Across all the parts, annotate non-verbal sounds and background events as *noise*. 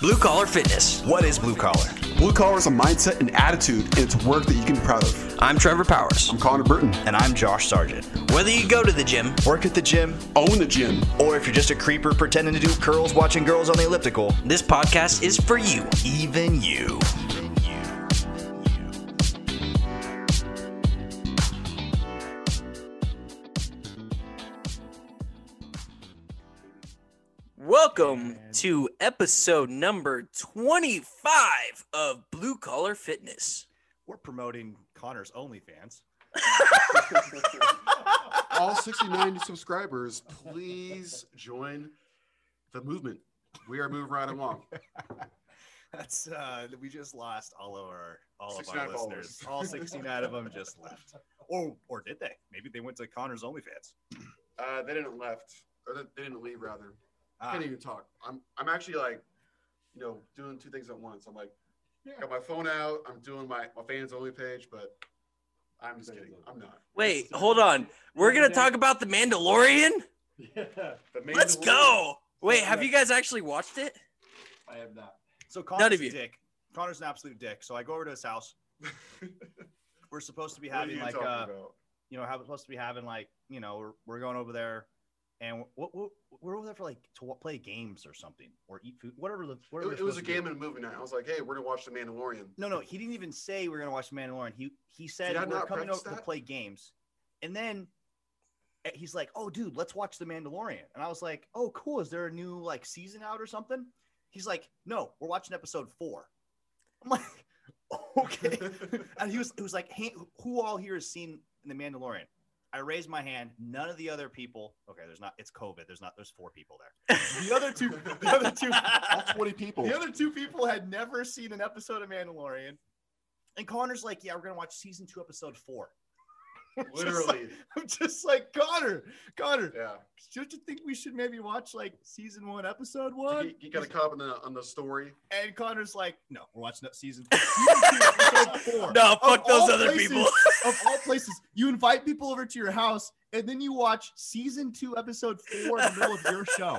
Blue Collar Fitness. What is blue collar? Blue collar is a mindset and attitude, and it's work that you can be proud of. I'm Trevor Powers. I'm Connor Burton. And I'm Josh Sargent. Whether you go to the gym, Work at the gym, Own the gym. or if you're just a creeper pretending to do curls watching girls on the elliptical, this podcast is for you. even you. Welcome to episode number 25 of Blue Collar Fitness. We're promoting Connor's OnlyFans. *laughs* All 69 subscribers, please join the movement. We are moving right along. *laughs* That's uh we just lost all of our all of our listeners. followers. All 69 of them just left. Or or did they? Maybe they went to Connor's OnlyFans. Uh, they didn't left, or they, they didn't leave rather. I Ah, can't even talk. I'm I'm actually like, you know, doing two things at once. I'm like, got my phone out. I'm doing my my fans only page, but I'm just kidding. I'm not. Wait, hold on. We're going to talk about The Mandalorian? Yeah, The *laughs* Let's go. Wait, have you guys actually watched it? I have not. so None Connor's of a dick. Connor's an absolute dick. So I go over to his house. *laughs* We're supposed to be having like uh about? you know, have, supposed to be having like, you know, we're, we're going over there and we're, we're, we're over there for like to play games or something or eat food, whatever. The, whatever It, we're it was a supposed to do. game and a movie night. I was like, hey, we're gonna watch The Mandalorian. No, no, he didn't even say we are gonna watch the Mandalorian. He he said Did we're coming over to play games, and then eh, he's like, "Oh, dude, let's watch the Mandalorian." And I was like, "Oh, cool. Is there a new like season out or something?" He's like, "No, we're watching episode four. I'm like, *laughs* "Okay." *laughs* and he was it was like, "Hey, who all here has seen the Mandalorian?" I raised my hand. None of the other people. Okay, there's not. It's COVID. There's not. There's four people there. *laughs* The other two. The other two. All *laughs* 20 people. The other two people had never seen an episode of Mandalorian. And Connor's like, yeah, we're gonna watch season two, episode four. I'm *laughs* just Literally. like- I'm just like, Connor, Connor, Yeah. don't you think we should maybe watch like season one, episode one? You, you got to caught up on the on the story. And Connor's like, no, we're watching that season, season *laughs* two, four. No, Of fuck those other places- people. of all places, you invite people over to your house and then you watch season two, episode four in the middle of your show.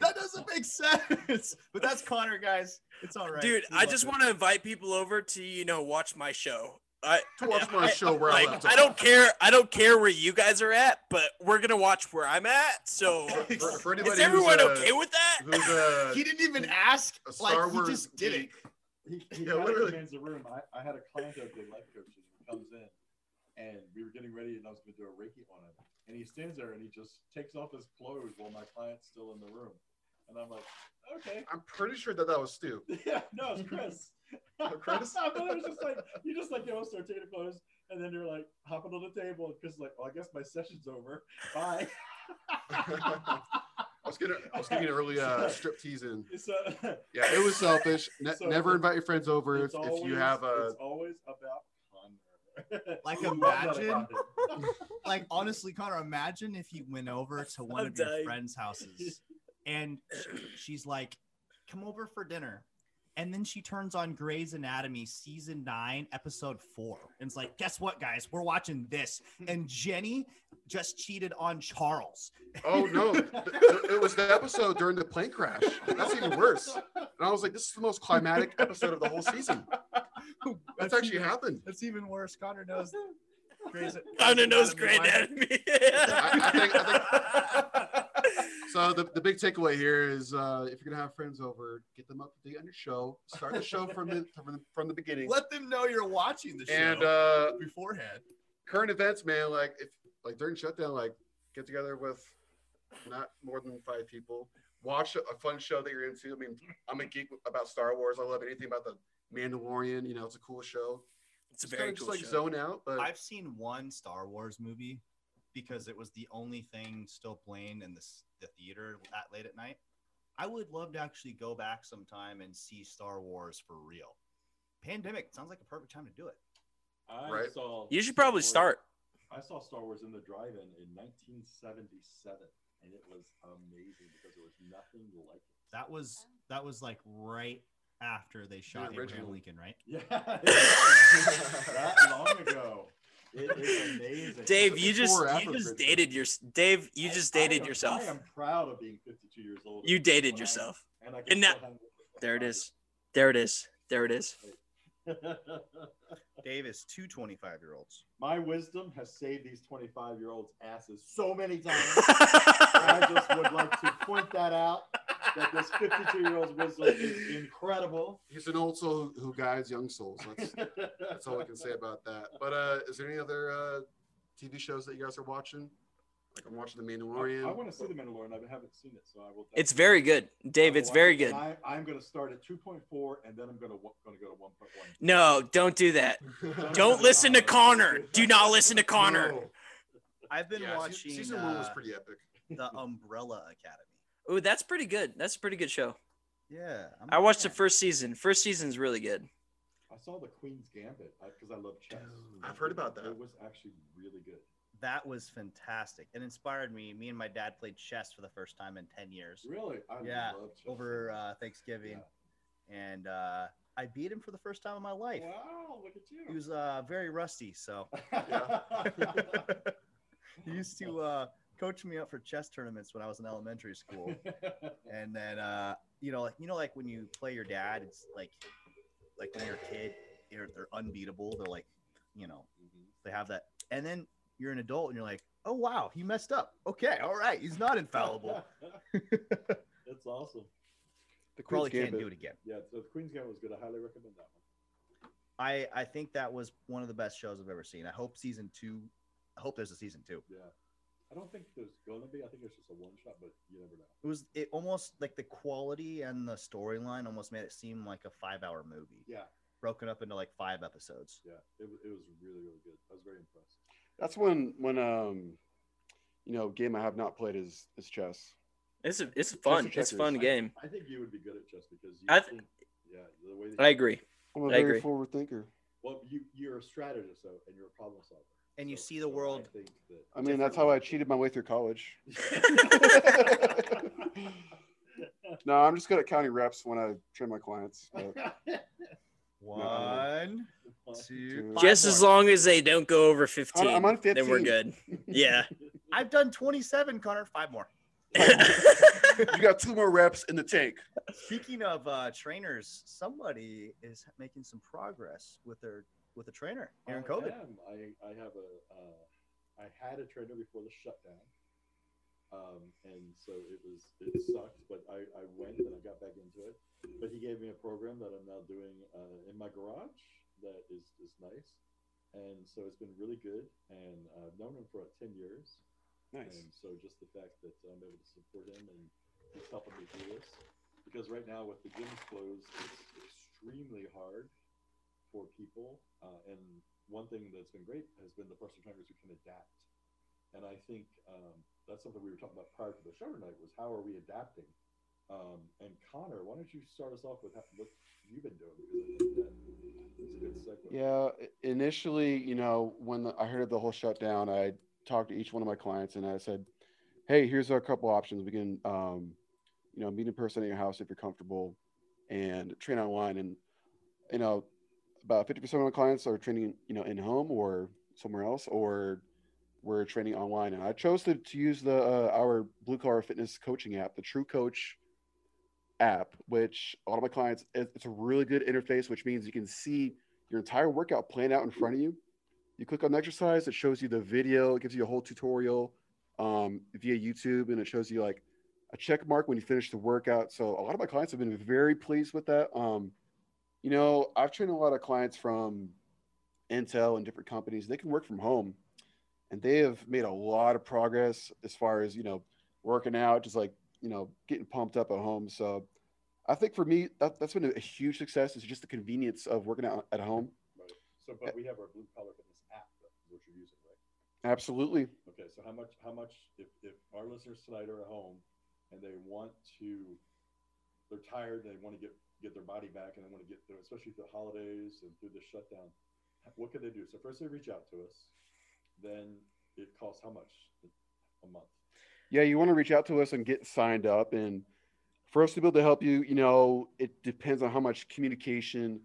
That doesn't make sense. But that's Connor, guys. It's all right. Dude, We I just want to invite people over to, you know, watch my show. I To watch my I- show where I like left I don't care I don't care where you guys are at, but we're going to watch where I'm at. So *laughs* For, for anybody is everyone who's, uh, okay with that? Who's uh, *laughs* He didn't even ask. a Like Star he just did it. He, he Yeah, yeah, literally. commands the room. I, I had a client of the life coaches who comes in, and we were getting ready, and I was going to do a reiki on him, and he stands there and he just takes off his clothes while my client's still in the room, and I'm like, okay, I'm pretty sure that that was Stu. *laughs* yeah, no, it's Chris. *laughs* Chris? *laughs* but it was just like you just like you know start taking the clothes, and then you're like hopping on the table, and Chris is like, well, I guess my session's over. Bye. *laughs* I was getting I was getting an early uh, strip tease in. Uh, Yeah, it was selfish. Ne- So never invite your friends over if, it's if you have a. It's always about Connor. Like, imagine- Like honestly, Connor, imagine if you went over to one I'm of your friends' houses and she's like, "Come over for dinner," and then she turns on Grey's Anatomy season nine, episode four, and it's like, "Guess what, guys? We're watching this." Hmm. And Jenny just cheated on Charles. Oh no! *laughs* Th- th- it was the episode during the plane crash. That's even worse. And I was like, "This is the most climatic episode of the whole season." That's actually even, happened. That's even worse. Connor knows. Grey's, Connor knows Anatomy Great Anatomy. I, I think. I think *laughs* so. The, the big takeaway here is, uh, if you're gonna have friends over, get them up to date on your show. Start the show from the from the, from the beginning. Let them know you're watching the show And uh, beforehand. current events, man. Like if like during shutdown, like get together with not more than five people. Watch a, a fun show that you're into. I mean, I'm a geek about Star Wars. I love anything about the Mandalorian. You know, it's a cool show. It's a Just very kinda cool just like show. zone out. But I've seen one Star Wars movie because it was the only thing still playing in the, the theater at late at night. I would love to actually go back sometime and see Star Wars for real. Pandemic sounds like a perfect time to do it. I Right. saw You should Star probably Wars- start. I saw Star Wars in the drive-in in 1977, and it was amazing because there was nothing like it. That was that was like right after they shot Abraham original. Lincoln, right? Yeah, it *laughs* that long ago. It is amazing. Dave, you just you just dated your Dave, you just I dated am- yourself. I am proud of being 52 years old. You dated And I- yourself. And, I can And now- still hang with There it is. There it is. *laughs* There it is. Davis, two 25 year olds. My wisdom has saved these 25 year olds' asses so many *laughs* times. I just would like to point that out that this 52 year old wisdom is incredible. He's an old soul who guides young souls. That's, *laughs* that's all I can say about that. But uh, is there any other uh, TV shows that you guys are watching? Like I'm watching The Mandalorian. I, I want to see The Mandalorian. I haven't seen it, so I will. It's very good, Dave. It's very it, good. I, I'm going to start at 2.4, and then I'm going to going to go to 1.1. No, don't do that. *laughs* Don't listen to Connor. Do not listen to Connor. No. I've been Yeah, watching season one was uh, pretty epic. the *laughs* Umbrella Academy. Ooh, that's pretty good. That's a pretty good show. Yeah, I'm I a watched the first season. First season's really good. I saw the Queen's Gambit because I, love chess. I've heard about that. It was actually really good. That was fantastic. It inspired me. Me and my dad played chess for the first time in 10 years Really? I Yeah, love chess. over uh, Thanksgiving. And uh, I beat him for the first time in my life. Wow, look at you. He was uh, very rusty, so *laughs* Yeah. *laughs* *laughs* he used to uh, coach me up for chess tournaments when I was in elementary school. *laughs* and then uh, you know, like you know, like when you play your dad, it's like like when you're a kid, you're, they're unbeatable. They're like, you know, they have that, and then you're an adult and you're like, oh wow, he messed up. Okay, all right, he's not infallible. *laughs* That's awesome. The Probably Queen's can't Gambit. do it again. Yeah, so the Queen's Gambit was good. I highly recommend that one. I I think that was one of the best shows I've ever seen. I hope season two. I hope there's a season two. Yeah. I don't think there's going to be. I think it's just a one shot, but you never know. It was it almost like the quality and the storyline almost made it seem like a five hour movie, Yeah, broken up into like five episodes. yeah. It, it was really, really good. I was very impressed. That's when when um you know game I have not played is is chess. It's a it's fun. for It's a fun checkers. game. I think you would be good at chess because you I th- think, yeah, the way that I agree. I'm a I very agree. forward thinker. Well, you you're a strategist though, and you're a problem solver. And you So- see the so I world think that- I mean, that's how I cheated my way through college. *laughs* *laughs* No, I'm just good at counting reps when I train my clients. but- *laughs* One, two, Two. five Just as more. long as they don't go over 15, I'm on then we're 15. good. Yeah. I've done 27, Connor. Five more. you got two more reps in the tank. Speaking of uh, trainers, somebody is making some progress with their with a trainer here in I COVID. am. I, I have a uh, I had a trainer before the shutdown, um, and so it was it sucked, but I, I went and I got back into it. But he gave me a program that I'm now doing uh, in my garage that is is nice, and so it's been really good. And I've known him for about ten years, Nice. and so just the fact that I'm able to support him and he's helping me do this, because right now with the gyms closed, it's extremely hard for people. Uh, and one thing that's been great has been the personal trainers who can adapt. And I think um, that's something we were talking about prior to the show tonight was how are we adapting? Um, and Connor, why don't you start us off with how, what you've been doing? Because I think that. Yeah, initially, you know, when the, I heard of the whole shutdown, I talked to each one of my clients and I said, "Hey, here's a couple options. We can, um, you know, meet in person at your house if you're comfortable, and train online." And you know, about 50% of my clients are training, you know, in home or somewhere else, or we're training online. And I chose to, to use the uh, our blue collar fitness coaching app, the True Coach app, which a lot of my clients, it's a really good interface, which means you can see your entire workout planned out in front of you. You click on the exercise, it shows you the video, it gives you a whole tutorial um, via YouTube, and it shows you like a check mark when you finish the workout. So a lot of my clients have been very pleased with that. Um, you know, I've trained a lot of clients from Intel and different companies. They can work from home, and they have made a lot of progress as far as you know, working out, just like you know, getting pumped up at home. So I think for me, that, that's been a, huge success. Is just the convenience of working out at home. Right. So, but we have our blue collar fitness app, what you're using, right? Absolutely. Okay, so how much, how much, if, if our listeners tonight are at home and they want to, they're tired, they want to get, get their body back and they want to get through, especially through the holidays and through the shutdown, what can they do? So first they reach out to us, then it costs how much a month? Yeah, you want to reach out to us and get signed up. And for us to be able to help you, you know, it depends on how much communication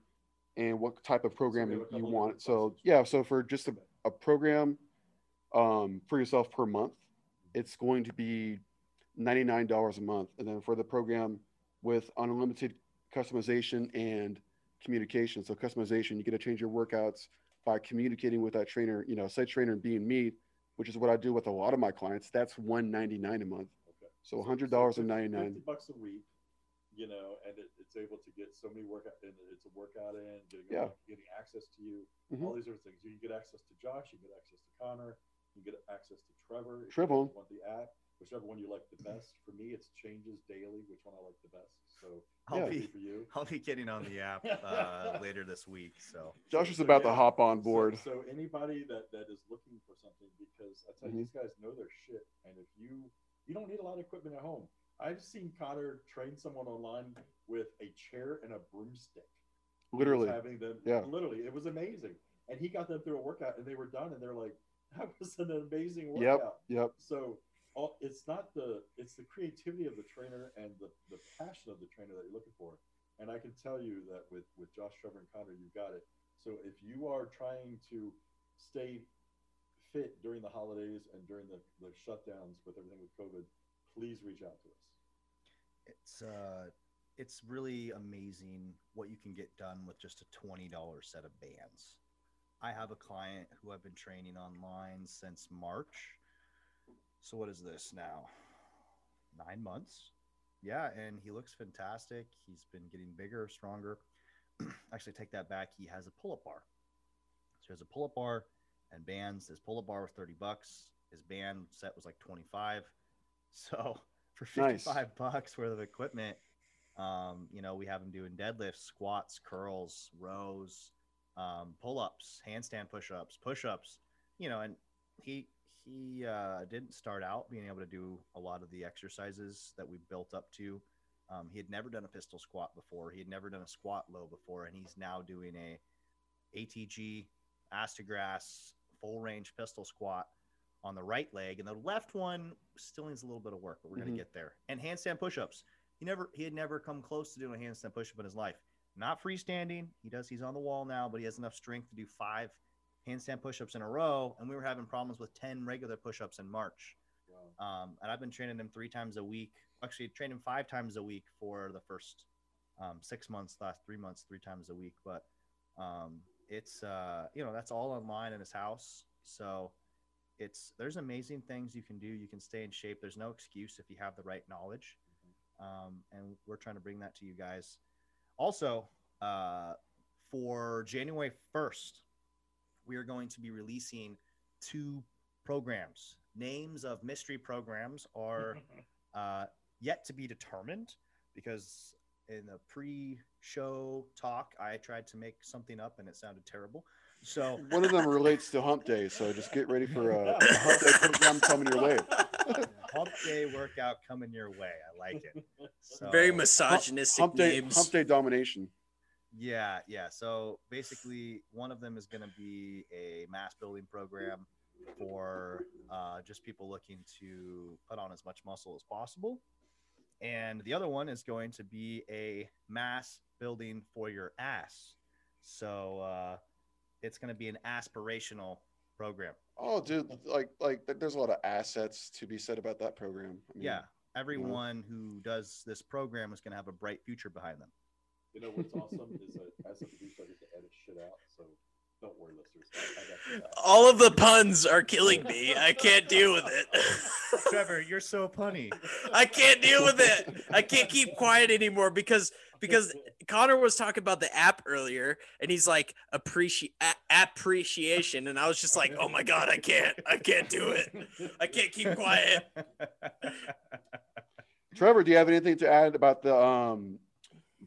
and what type of programming a you want. So yeah, so for just a, a program um, for yourself per month, it's going to be $99 a month. And then for the program with unlimited customization and communication. So customization, you get to change your workouts by communicating with that trainer. You know, say trainer being me, which is what I do with a lot of my clients. That's one ninety nine a month. Okay. So hundred dollars and ninety nine. Fifty bucks a week, you know, and it, it's able to get so many workout and it's a workout in, getting Yeah. getting access to you, Mhm. all these other things. You can get access to Josh, you can get access to Connor, you can get access to Trevor. Trevor. want the app, whichever one you like the best. For me, it's changes daily, which one I like the best. So I'll Yeah. maybe be for you. I'll be getting on the app *laughs* uh, later this week. So Josh is So, about to hop on board. So, anybody that that is looking for something, because I tell you, these guys know their shit, and if you you don't need a lot of equipment at home. I've seen Connor train someone online with a chair and a broomstick. Literally. having them. Yeah. literally, it was amazing, and he got them through a workout, and they were done, and they're like, *laughs* "That was an amazing workout." Yep. Yep. So all, it's not the it's the creativity of the trainer and the, the passion of the trainer that you're looking for. And I can tell you that with with Josh, Trevor, and Connor, you've got it. So if you are trying to stay fit during the holidays and during the, the shutdowns with everything with COVID, please reach out to us. it's uh it's really amazing what you can get done with just a $20 set of bands. I have a client who I've been training online since March. So what is this now? 9 months. Yeah, and he looks fantastic. He's been getting bigger, stronger. *clears throat* Actually, take that back. He has a pull-up bar. So he has a pull-up bar and bands. His pull-up bar was 30 bucks. His band set was like 25. *laughs* So for Nice. 55 bucks worth of equipment, um, you know, we have him doing deadlifts, squats, curls, rows, um, pull-ups, handstand push-ups, push-ups, you know, and he he uh, didn't start out being able to do a lot of the exercises that we built up to. Um, he had never done a pistol squat before. He had never done a squat low before, and he's now doing a ATG, ass to grass, full range pistol squat on the right leg, and the left one still needs a little bit of work, but we're Mhm. gonna get there. And handstand push-ups. He never he had never come close to doing a handstand push-up in his life. Not freestanding. He does. He's on the wall now, but he has enough strength to do five handstand push-ups in a row. And we were having problems with ten regular push-ups in March. Wow. Um, and I've been training him three times a week. Actually, trained him five times a week for the first um, six months, last three months, three times a week. But um, it's uh, you know that's all online in his house. So it's there's amazing things you can do. You can stay in shape. There's no excuse if you have the right knowledge. Um, and we're trying to bring that to you guys. Also, uh, for January 1st, we are going to be releasing two programs. Names of mystery programs are *laughs* uh, yet to be determined because in the pre-show talk, I tried to make something up and it sounded terrible. So *laughs* One of them relates to Hump Day, so just get ready for a, a Hump Day *laughs* program coming your way. hump day workout coming your way. I like it. So, Very misogynistic Hump Day, names. Hump Day domination. Yeah, yeah. So basically, one of them is going to be a mass building program for uh, just people looking to put on as much muscle as possible. And the other one is going to be a mass building for your ass. So uh, it's going to be an aspirational program. Oh, dude, like like there's a lot of assets to be said about that program. I mean, Yeah. Everyone who does this program is going to have a bright future behind them. You know what's awesome is that as a producer, I get to edit shit out. So don't worry, listeners. I, I got you. All of the puns are killing me. I can't deal with it. *laughs* Trevor, you're so punny. I can't deal with it. I can't keep quiet anymore because because Connor was talking about the app earlier and he's like appreciate appreciation and I was just like, "Oh my god, I can't. I can't do it. I can't keep quiet." *laughs* Trevor, do you have anything to add about the um,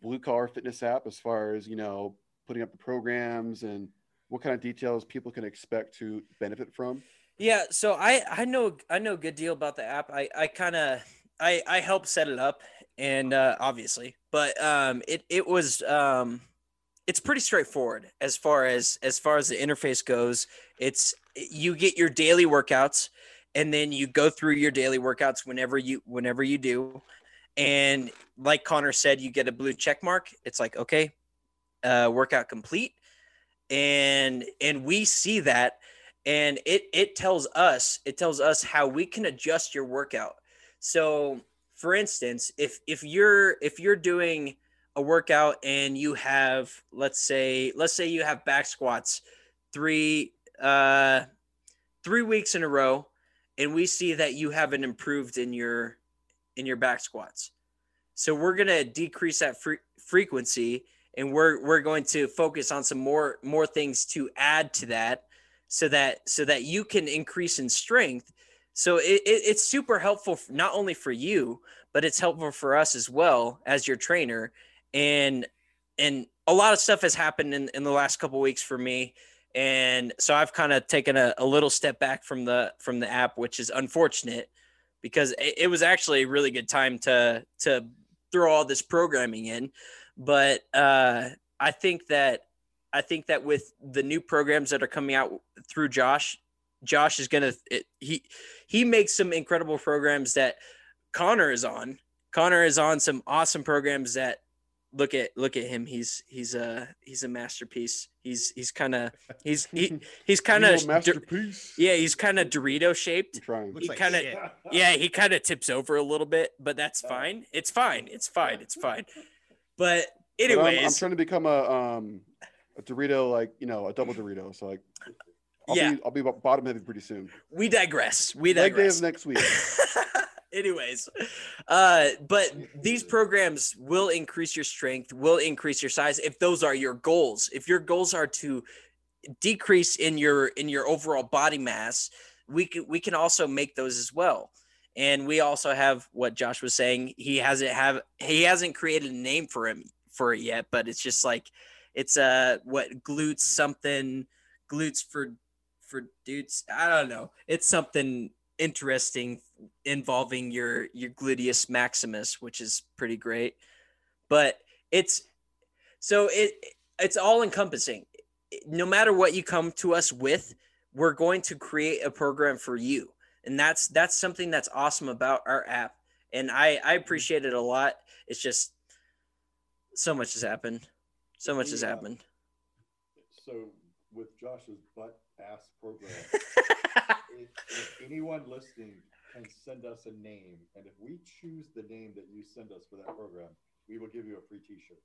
blue collar fitness app as far as you know putting up the programs and what kind of details people can expect to benefit from? Yeah, so I I know I know a good deal about the app. I I kind of I I helped set it up and uh obviously, but um it it was um it's pretty straightforward as far as as far as the interface goes. It's you get your daily workouts and then you go through your daily workouts whenever you whenever you do. And like Connor said, you get a blue check mark. It's like, okay, uh workout complete. And and we see that and it it tells us it tells us how we can adjust your workout so for instance if if you're if you're doing a workout and you have let's say let's say you have back squats three uh three weeks in a row and we see that you haven't improved in your in your back squats. So we're going to decrease that fre- frequency and we're we're going to focus on some more more things to add to that so that so that you can increase in strength. So it, it, it's super helpful not only for you but it's helpful for us as well as your trainer. And and a lot of stuff has happened in, in the last couple weeks for me. And so i've kind of taken a, a little step back from the from the app which is unfortunate because it, it was actually a really good time to to throw all this programming in. But uh i think that i think that with the new programs that are coming out through josh josh is gonna it, he he makes some incredible programs that connor is on. Connor is on some awesome programs that look at look at him he's he's a he's a masterpiece he's he's kind of he's he, *laughs* he's kind of masterpiece. yeah he's kind of dorito shaped trying. He like kinda- yeah he kind of tips over a little bit but that's fine it's fine it's fine it's fine but But I'm- I'm, trying to become a um a Dorito, like you know, a double Dorito. So like, I'll Yeah. be I'll be bottom heavy pretty soon. we digress we Leg day digress of next week. *laughs* anyways uh but these *laughs* programs will increase your strength will increase your size if those are your goals. If your goals are to decrease in your in your overall body mass we can we can also make those as well. And we also have what josh was saying he hasn't have he hasn't created a name for him for it yet but it's just like it's uh what glutes something glutes for for dudes i don't know. It's something interesting involving your your gluteus maximus which is pretty great. But it's so it it's all encompassing. No matter what you come to us with we're going to create a program for you. And that's that's something that's awesome about our app. And i i mm-hmm. appreciate it a lot. It's just so much has happened. So much has happened. So with Josh's butt ass program, *laughs* if, if anyone listening can send us a name, and if we choose the name that you send us for that program, we will give you a free T-shirt.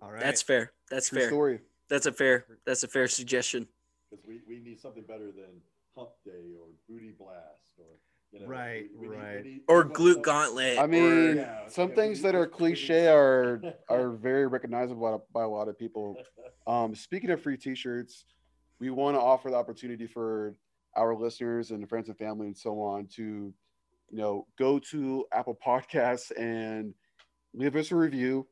All right. that's fair that's True fair story. that's a fair that's a fair suggestion because we, we need something better than Hump Day or Booty Blast or you know Right, we- we right. we need- or glute gauntlet I or- mean, yeah, some yeah, things that are we- we- cliche are *laughs* are very recognizable by, by a lot of people. *laughs* Um, speaking of free T-shirts, we want to offer the opportunity for our listeners and friends and family and so on to, you know, go to Apple Podcasts and leave us a review.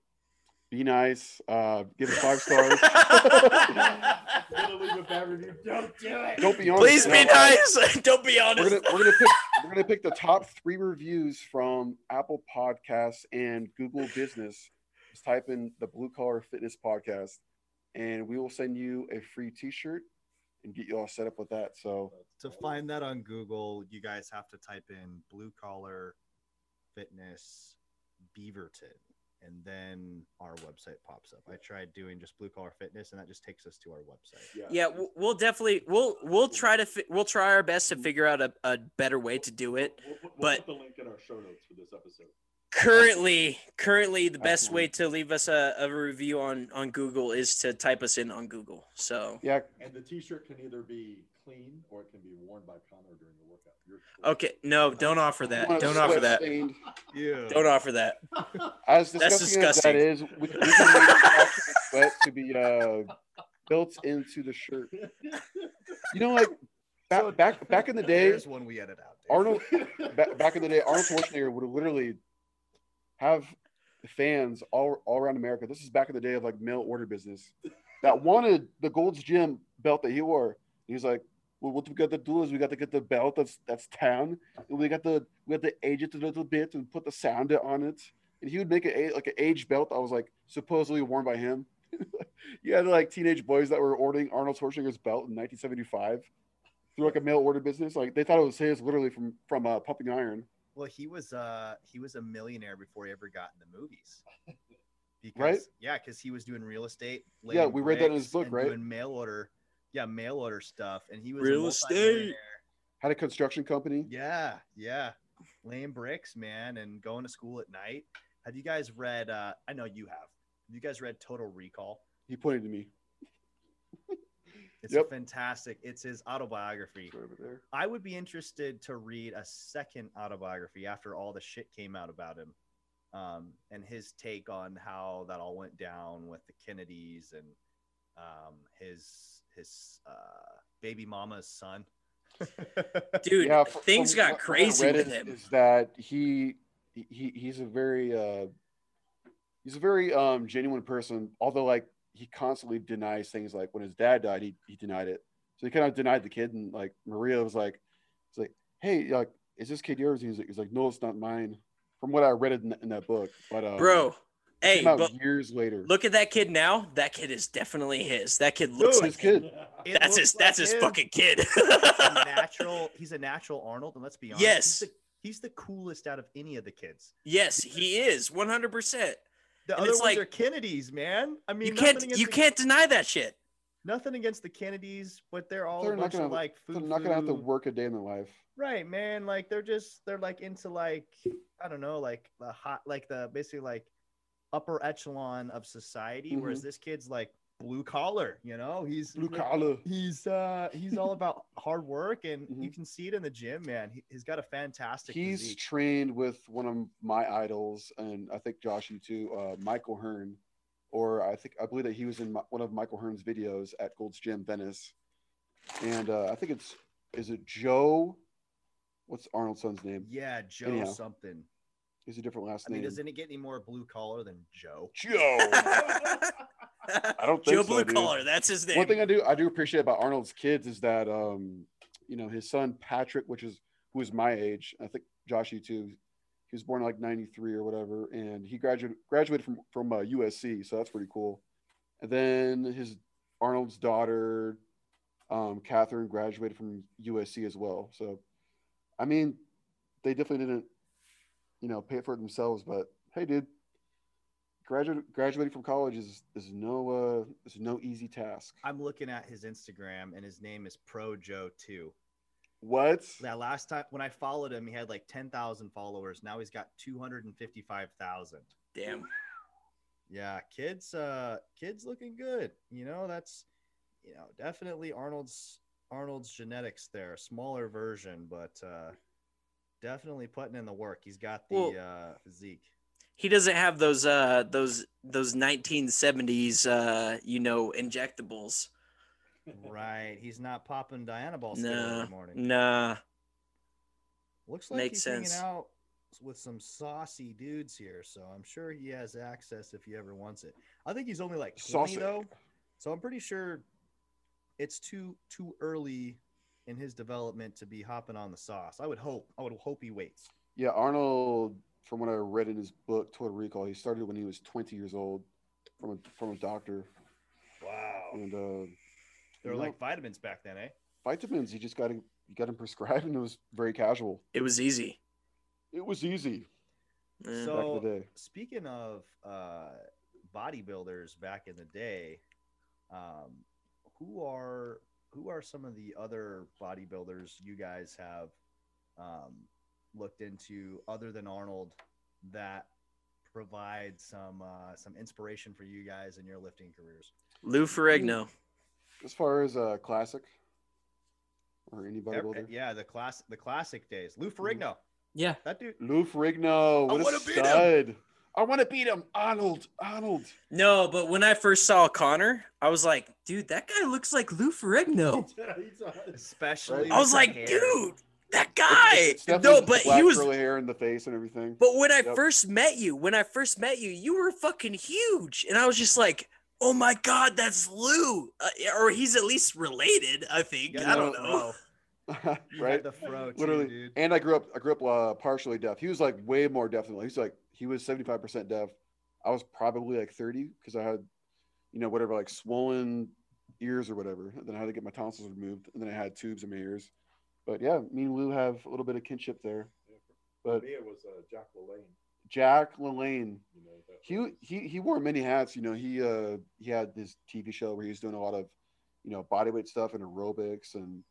Be nice. Uh, give us five stars. Gonna leave a bad review. Don't do it. Don't be honest. Please be no, nice. *laughs* Don't be We're honest. gonna we're gonna pick we're gonna pick the top three reviews from Apple Podcasts and Google Business. Just type in the Blue Collar Fitness Podcast, and we will send you a free T-shirt and get you all set up with that. So to find that on Google, you guys have to type in blue collar fitness Beaverton, and then our website pops up. I tried doing just blue collar fitness, and that just takes us to our website. yeah, we'll, we'll definitely we'll we'll try to fi- we'll try our best to figure out a, a better way to do it. We'll, we'll, we'll but- put the link in our show notes for this episode. Currently, currently the best Absolutely. way to leave us a, a review on on Google is to type us in on Google. So yeah, And the T-shirt can either be clean or it can be worn by Connor during the workout. Your choice. okay, no, don't offer that. Don't offer that. sweat-stained- Yeah. Don't offer that. *laughs* As That's disgusting, as that disgusting. is, we, we can manufacture the sweat to be uh, built into the shirt. You know, like back back back in the day, There's one we edit out. Arnold back in the day, Arnold *laughs* Schwarzenegger would literally have fans all, all around America. This is back in the day of like mail order business that wanted the Gold's Gym belt that he wore. He's like, well, what we got to do is we got to get the belt that's that's tan, and we got to we got to age it a little bit and put the sound on it. And he would make it like an age belt that was like supposedly worn by him. *laughs* you had like teenage boys that were ordering Arnold Schwarzenegger's belt in 1975 through like a mail order business. Like they thought it was his, literally from from uh, Pumping Iron. Well, he was uh he was a millionaire before he ever got in the movies. *laughs* Because, Right? Yeah, because he was doing real estate. Yeah, we read that in his book, and right? Doing mail order, yeah, mail order stuff, and he was Real estate. Had a construction company. Yeah, yeah, laying bricks, man, and going to school at night. Have you guys read? Uh, I know you have. Have you guys read Total Recall? He pointed to me. *laughs* It's Yep. fantastic. It's his autobiography. It's right over there. I would be interested to read a second autobiography after all the shit came out about him, um, and his take on how that all went down with the Kennedys and um, his his uh, baby mama's son. *laughs* Dude, Yeah, fr- things from got what- what I crazy with is- him. Is that he he he's a very uh he's a very um genuine person. Although like he constantly denies things. Like when his dad died, he he denied it. So he kind of denied the kid, and like Maria was like, it's like, hey, like, is this kid yours? And he's like, he's like, no, it's not mine. From what I read in, in that book, but um, Bro, it hey, came out but years later. look at that kid now. That kid is definitely his. That kid looks Dude, like his kid. It That's looks his. That's like his fucking kid. Natural. He's a natural Arnold, and let's be honest. Yes. he's the, he's the coolest out of any of the kids. yes, he is. One hundred percent. The And other it's ones like- are Kennedys, man. I mean, You can't. You the- can't deny that shit. Nothing against the Kennedys, but they're all They're a not bunch gonna of have- like They're not gonna have to work a day in their life. Right, man. Like they're just they're like into like I don't know, like the hot like the basically like upper echelon of society. Whereas mm-hmm. this kid's like blue collar, you know? He's Blue collar. He's uh he's all about hard work and *laughs* you Mhm. can see it in the gym, man. He, he's got a fantastic He's physique. trained with one of my idols, and I think Josh, you too, uh, Michael Hearn, or I think I believe that he was in my, one of Michael Hearn's videos at Gold's Gym Venice, and uh, I think it's is it Joe? What's Arnold's son's name? Yeah, Joe Anyhow. something. He's a different last I mean, name. doesn't it get any more blue collar than Joe? Joe. *laughs* *laughs* I don't *laughs* think Joe so, Blue dude. Collar. That's his name. One thing I do I do appreciate about Arnold's kids is that um, you know, his son Patrick, which is who is my age, I think Josh you too. He was born like '93 or whatever, and he graduated graduated from from uh, USC, so that's pretty cool. And then his Arnold's daughter, um, Catherine, graduated from USC as well. So, I mean, they definitely didn't, you know, pay for it themselves. But hey, dude, graduate graduating from college is is no uh is no easy task. I'm looking at his Instagram and his name is Pro Joe 2. What? That last time when I followed him, he had like 10,000 followers. Now he's got 255,000. Damn. Yeah, kids uh kids looking good. You know, that's you know, definitely Arnold's Arnold's genetics there, smaller version, but uh definitely putting in the work. He's got the Well- uh physique. He doesn't have those uh those those 1970s uh you know injectables. Right. He's not popping Dianabol still Nah. every morning. Nah. Looks like Makes he's sense. hanging out with some saucy dudes here, so I'm sure he has access if he ever wants it. I think he's only like 20 Saucy. though, so I'm pretty sure it's too too early in his development to be hopping on the sauce. I would hope. I would hope he waits. Yeah, Arnold, from what I read in his book Total Recall, he started when he was 20 years old from a from a doctor, Wow. and uh, They were you know, like vitamins back then, eh? vitamins. He just got him, you got him prescribed, and it was very casual. It was easy. It was easy back in So the day. speaking of uh, bodybuilders back in the day, um, who are who are some of the other bodybuilders you guys have um, looked into other than Arnold that provide some uh, some inspiration for you guys in your lifting careers? Lou Ferrigno. As far as uh, classic or any Ev- bodybuilder, yeah, the class the classic days. Lou Ferrigno, Yeah. that dude. Lou Ferrigno, I what a wanna beat him. I want to beat him, Arnold. Arnold. No, but when I first saw Connor, I was like, dude, that guy looks like Lou Ferrigno. *laughs* Yeah, he does. Especially, I was like, hair. dude, that guy. No, but he was. curly hair in the face and everything. But when I Yep. first met you, when I first met you, you were fucking huge, and I was just like, oh my god, that's Lou, uh, or he's at least related. I think. *laughs* *laughs* You I had don't know. fro. Right? the fro, too, Literally. dude. And I grew up. I grew up uh, partially deaf. He was like way more deaf than me. He's like he was seventy five percent deaf. I was probably like thirty because I had, you know, whatever like swollen ears or whatever. And then I had to get my tonsils removed, and then I had tubes in my ears. But yeah, me and Lou have a little bit of kinship there. For But me, it was uh, Jack LaLanne. Jack LaLanne, You know, he he he wore many hats. You know, he uh he had this TV show where he was doing a lot of, you know, bodyweight stuff and aerobics, and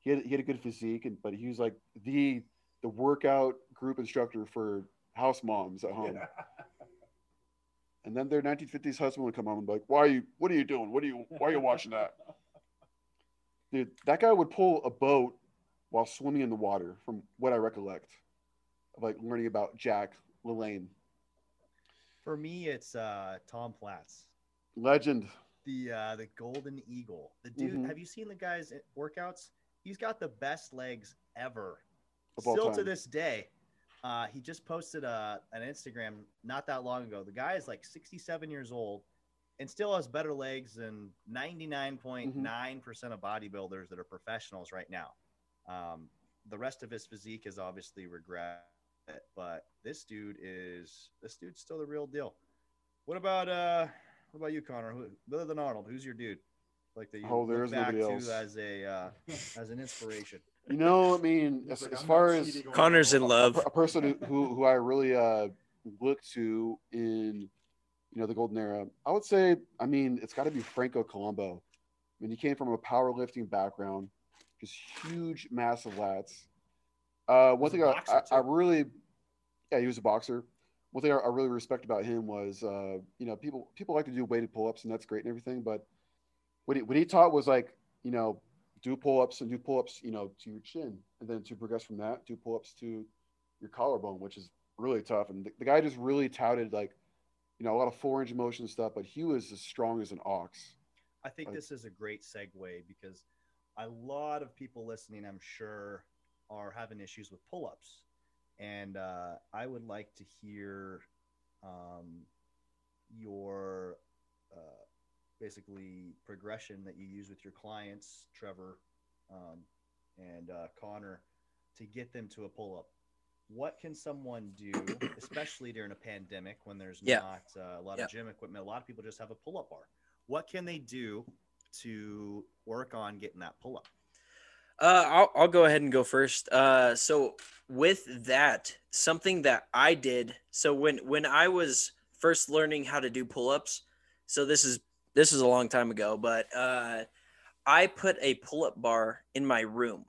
he had he had a good physique, and but he was like the the workout group instructor for house moms at home. Yeah. *laughs* and then their 1950s husband would come home and be like, "Why are you? What are you doing? What are you? Why are you watching that?" *laughs* Dude, that guy would pull a boat while swimming in the water, from what I recollect, of like learning about Jack LaLanne, For me, it's uh, Tom Platz, legend. the uh, the Golden Eagle. The dude. Mhm. Have you seen the guy's workouts? He's got the best legs ever. Still to this day. Uh, he just posted a, an Instagram not that long ago. The guy is like 67 years old and still has better legs than 99.9% of bodybuilders that are professionals right now. Um, the rest of his physique is obviously regret, but this dude is this dude's still the real deal. What about uh what about you, Connor? Who, other than Arnold, who's your dude? Like that you Oh, look there's back nobody to else. as a uh, as an inspiration. *laughs* You know, I mean, as, as far as cheating on Connor's in love. a, a person who, who who I really uh look to in you know the golden era, I would say, I mean, it's got to be Franco Columbu. I mean, he came from a powerlifting background, just huge, massive lats. Uh, one thing I, I, I really, yeah, he was a boxer. One thing I, I really respect about him was, uh, you know, people people like to do weighted pull ups and that's great and everything, but what he what he taught was like, you know, do pull ups and do pull ups, you know, to your chin, and then to progress from that, do pull ups to your collarbone, which is really tough. And the, the guy just really touted like, you know, a lot of four inch motion stuff, but he was as strong as an ox. I think Like- this is a great segue because a lot of people listening, I'm sure, are having issues with pull ups. And uh, I would like to hear um, your uh, basically progression that you use with your clients, Trevor um, and uh, Connor, to get them to a pull up. What can someone do, especially during a pandemic when there's Yeah. not uh, a lot Yeah. of gym equipment? A lot of people just have a pull up bar. What can they do to work on getting that pull up? Uh, I'll, I'll go ahead and go first. Uh, so with that, something that I did. So when when I was first learning how to do pull ups, so this is this is a long time ago, but uh, I put a pull up bar in my room,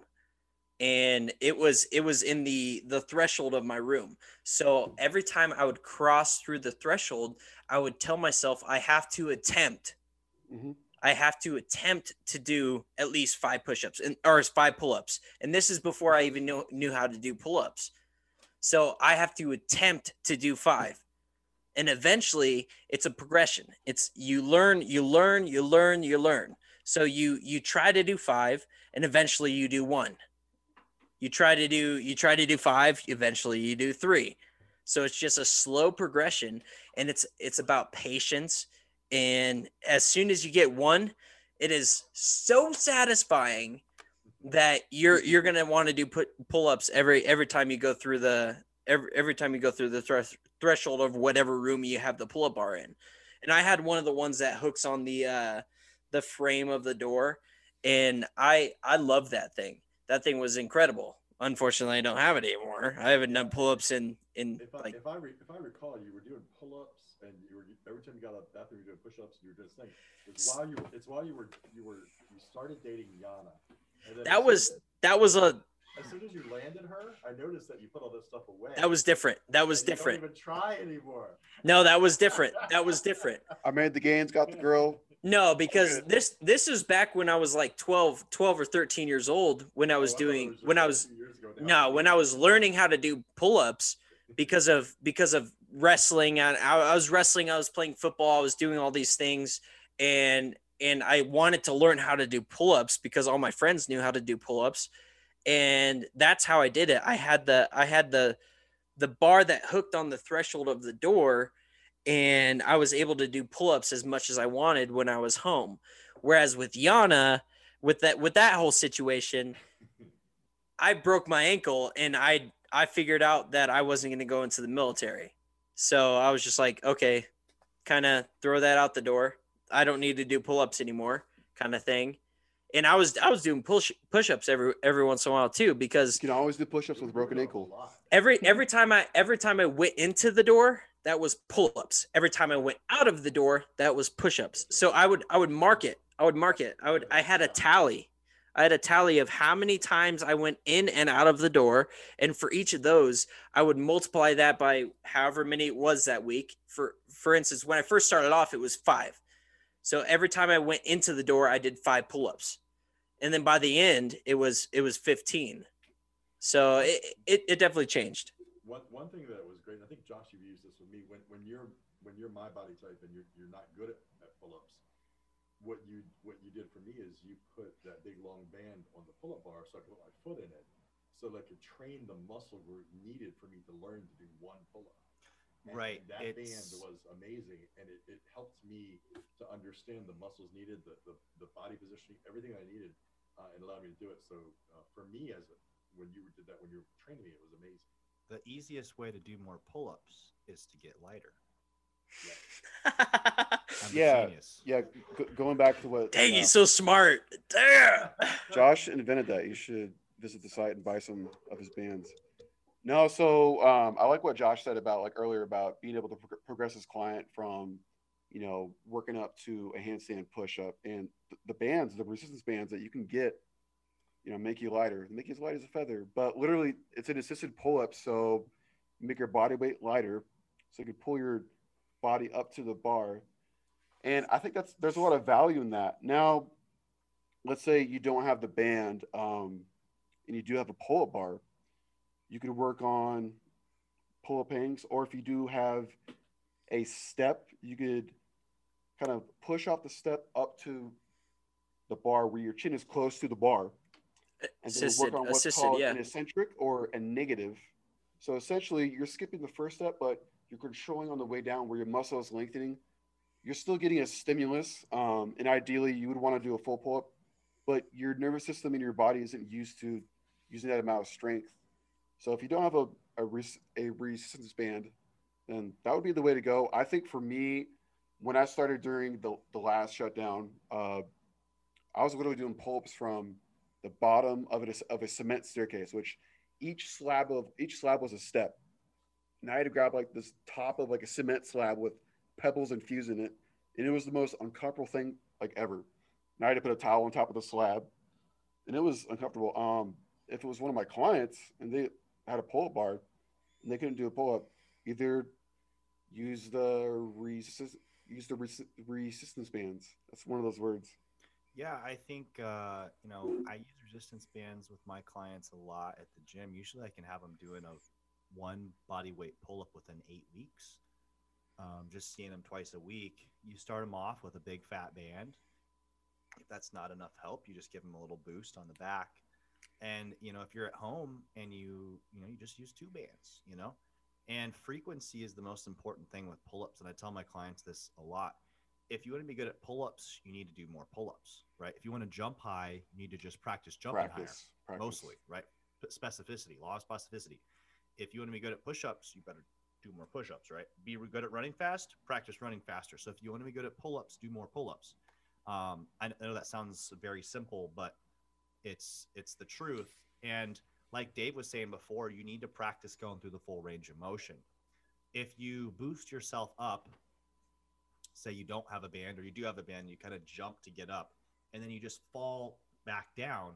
and it was it was in the the threshold of my room. So every time I would cross through the threshold, I would tell myself I have to attempt Mhm. I have to attempt to do at least five push-ups and or five pull-ups. And this is before I even knew knew how to do pull-ups. So I have to attempt to do five. And eventually it's a progression. It's you learn, you learn, you learn, you learn. So you you try to do five and eventually you do one. You try to do you try to do five, eventually you do three. So it's just a slow progression and it's it's about patience and as soon as you get one it is so satisfying that you're you're gonna want to do put pull-ups every every time you go through the every every time you go through the thresh threshold of whatever room you have the pull-up bar in. And i had one of the ones that hooks on the uh the frame of the door and i i love that thing. That thing was incredible. Unfortunately i don't have it anymore. I haven't done pull-ups in in If I, like if I re, if I recall, you were doing pull-ups and you were every time you got out of the bathroom, you were doing push-ups and you were doing this thing. It's while you were, it's while you were you were you started dating Yana. And that was soon as- that was a as soon as you landed her, I noticed that you put all this stuff away. that was different that was and you different Don't even try anymore. no that was different that was different *laughs* I made the gains, got the girl. No, because this this is back when I was like 12, 12 or 13 years old when I oh, was Oh, thought it doing when I was two years ago now. no, when I was learning how to do pull-ups because of because of wrestling and I, I was wrestling, I was playing football, I was doing all these things and and I wanted to learn how to do pull-ups because all my friends knew how to do pull-ups and that's how I did it. I had the I had the the bar that hooked on the threshold of the door and I was able to do pull-ups as much as I wanted when I was home. Whereas with Yana, with that with that whole situation, I broke my ankle and I I figured out that I wasn't going to go into the military. So I was just like, okay, kind of throw that out the door. I don't need to do pull-ups anymore, kind of thing. And I was I was doing push push-ups every every once in a while too because You can always do push-ups with a broken ankle. every every time I every time I went into the door, that was pull-ups. Every time I went out of the door, that was push-ups. So I would I would mark it. I would mark it. I would I had a tally. I had a tally of how many times I went in and out of the door, and for each of those, I would multiply that by however many it was that week. For for instance, when I first started off, it was five. So every time I went into the door, I did five pull-ups, and then by the end, it was it was fifteen. So it it, it definitely changed. One, one thing that was great, I think Josh, you've used this with me, when, when you're when you're my body type and you're, you're not good at, at pull-ups, what you what you did for me is you put that big long band on the pull-up bar so I could put my foot in it, so that I could train the muscle group needed for me to learn to do one pull-up. And Right, That it's- band was amazing, and it, it helped me to understand the muscles needed, the the, the body positioning, everything I needed, uh, and allowed me to do it. So uh, for me, as a, when you did that, when you were training me, it was amazing. The easiest way to do more pull-ups is to get lighter. *laughs* I'm a Yeah. genius. Yeah, g- going back to what Dang, uh, he's so smart. Damn. Josh invented that. You should visit the site and buy some of his bands. No, so um, I like what Josh said about like earlier about being able to pro- progress his client from, you know, working up to a handstand push up and th- the bands, the resistance bands that you can get, you know, make you lighter, make you as light as a feather. But literally, it's an assisted pull up, so you make your body weight lighter, so you can pull your body up to the bar. And I think that's there's a lot of value in that. Now, let's say you don't have the band um, and you do have a pull-up bar you could work on pull-up hangs or if you do have a step you could kind of push off the step up to the bar where your chin is close to the bar and then work on what's assisted, called yeah. an eccentric or a negative so essentially you're skipping the first step but you're controlling on the way down where your muscle is lengthening you're still getting a stimulus um, and ideally you would want to do a full pull-up but your nervous system and your body isn't used to using that amount of strength. So if you don't have a a, res, a resistance band, then that would be the way to go. I think for me, when I started during the, the last shutdown, uh, I was literally doing pull-ups from the bottom of it of a cement staircase, which each slab of each slab was a step. And I had to grab like this top of like a cement slab with pebbles infused in it, and it was the most uncomfortable thing like ever. And I had to put a towel on top of the slab, and it was uncomfortable. Um, if it was one of my clients and they had a pull-up bar and they couldn't do a pull-up, either use the resist use the res- resistance bands. That's one of those words. Yeah, I think uh, you know I use resistance bands with my clients a lot at the gym. Usually, I can have them doing a one body weight pull up within eight weeks. Um, just seeing them twice a week. You start them off with a big fat band. If that's not enough help, you just give them a little boost on the back. And you know, if you're at home and you you know you just use two bands, you know, and frequency is the most important thing with pull ups. And I tell my clients this a lot if you want to be good at pull-ups, you need to do more pull-ups, right? If you want to jump high, you need to just practice jumping Practice, higher, practice. mostly, right? Specificity, law of specificity. If you want to be good at push-ups, you better do more push-ups, right? Be good at running fast, practice running faster. So if you want to be good at pull-ups, do more pull-ups. Um, I I know that sounds very simple, but it's it's the truth. And like Dave was saying before, you need to practice going through the full range of motion. If you boost yourself up say you don't have a band or you do have a band, you kind of jump to get up and then you just fall back down,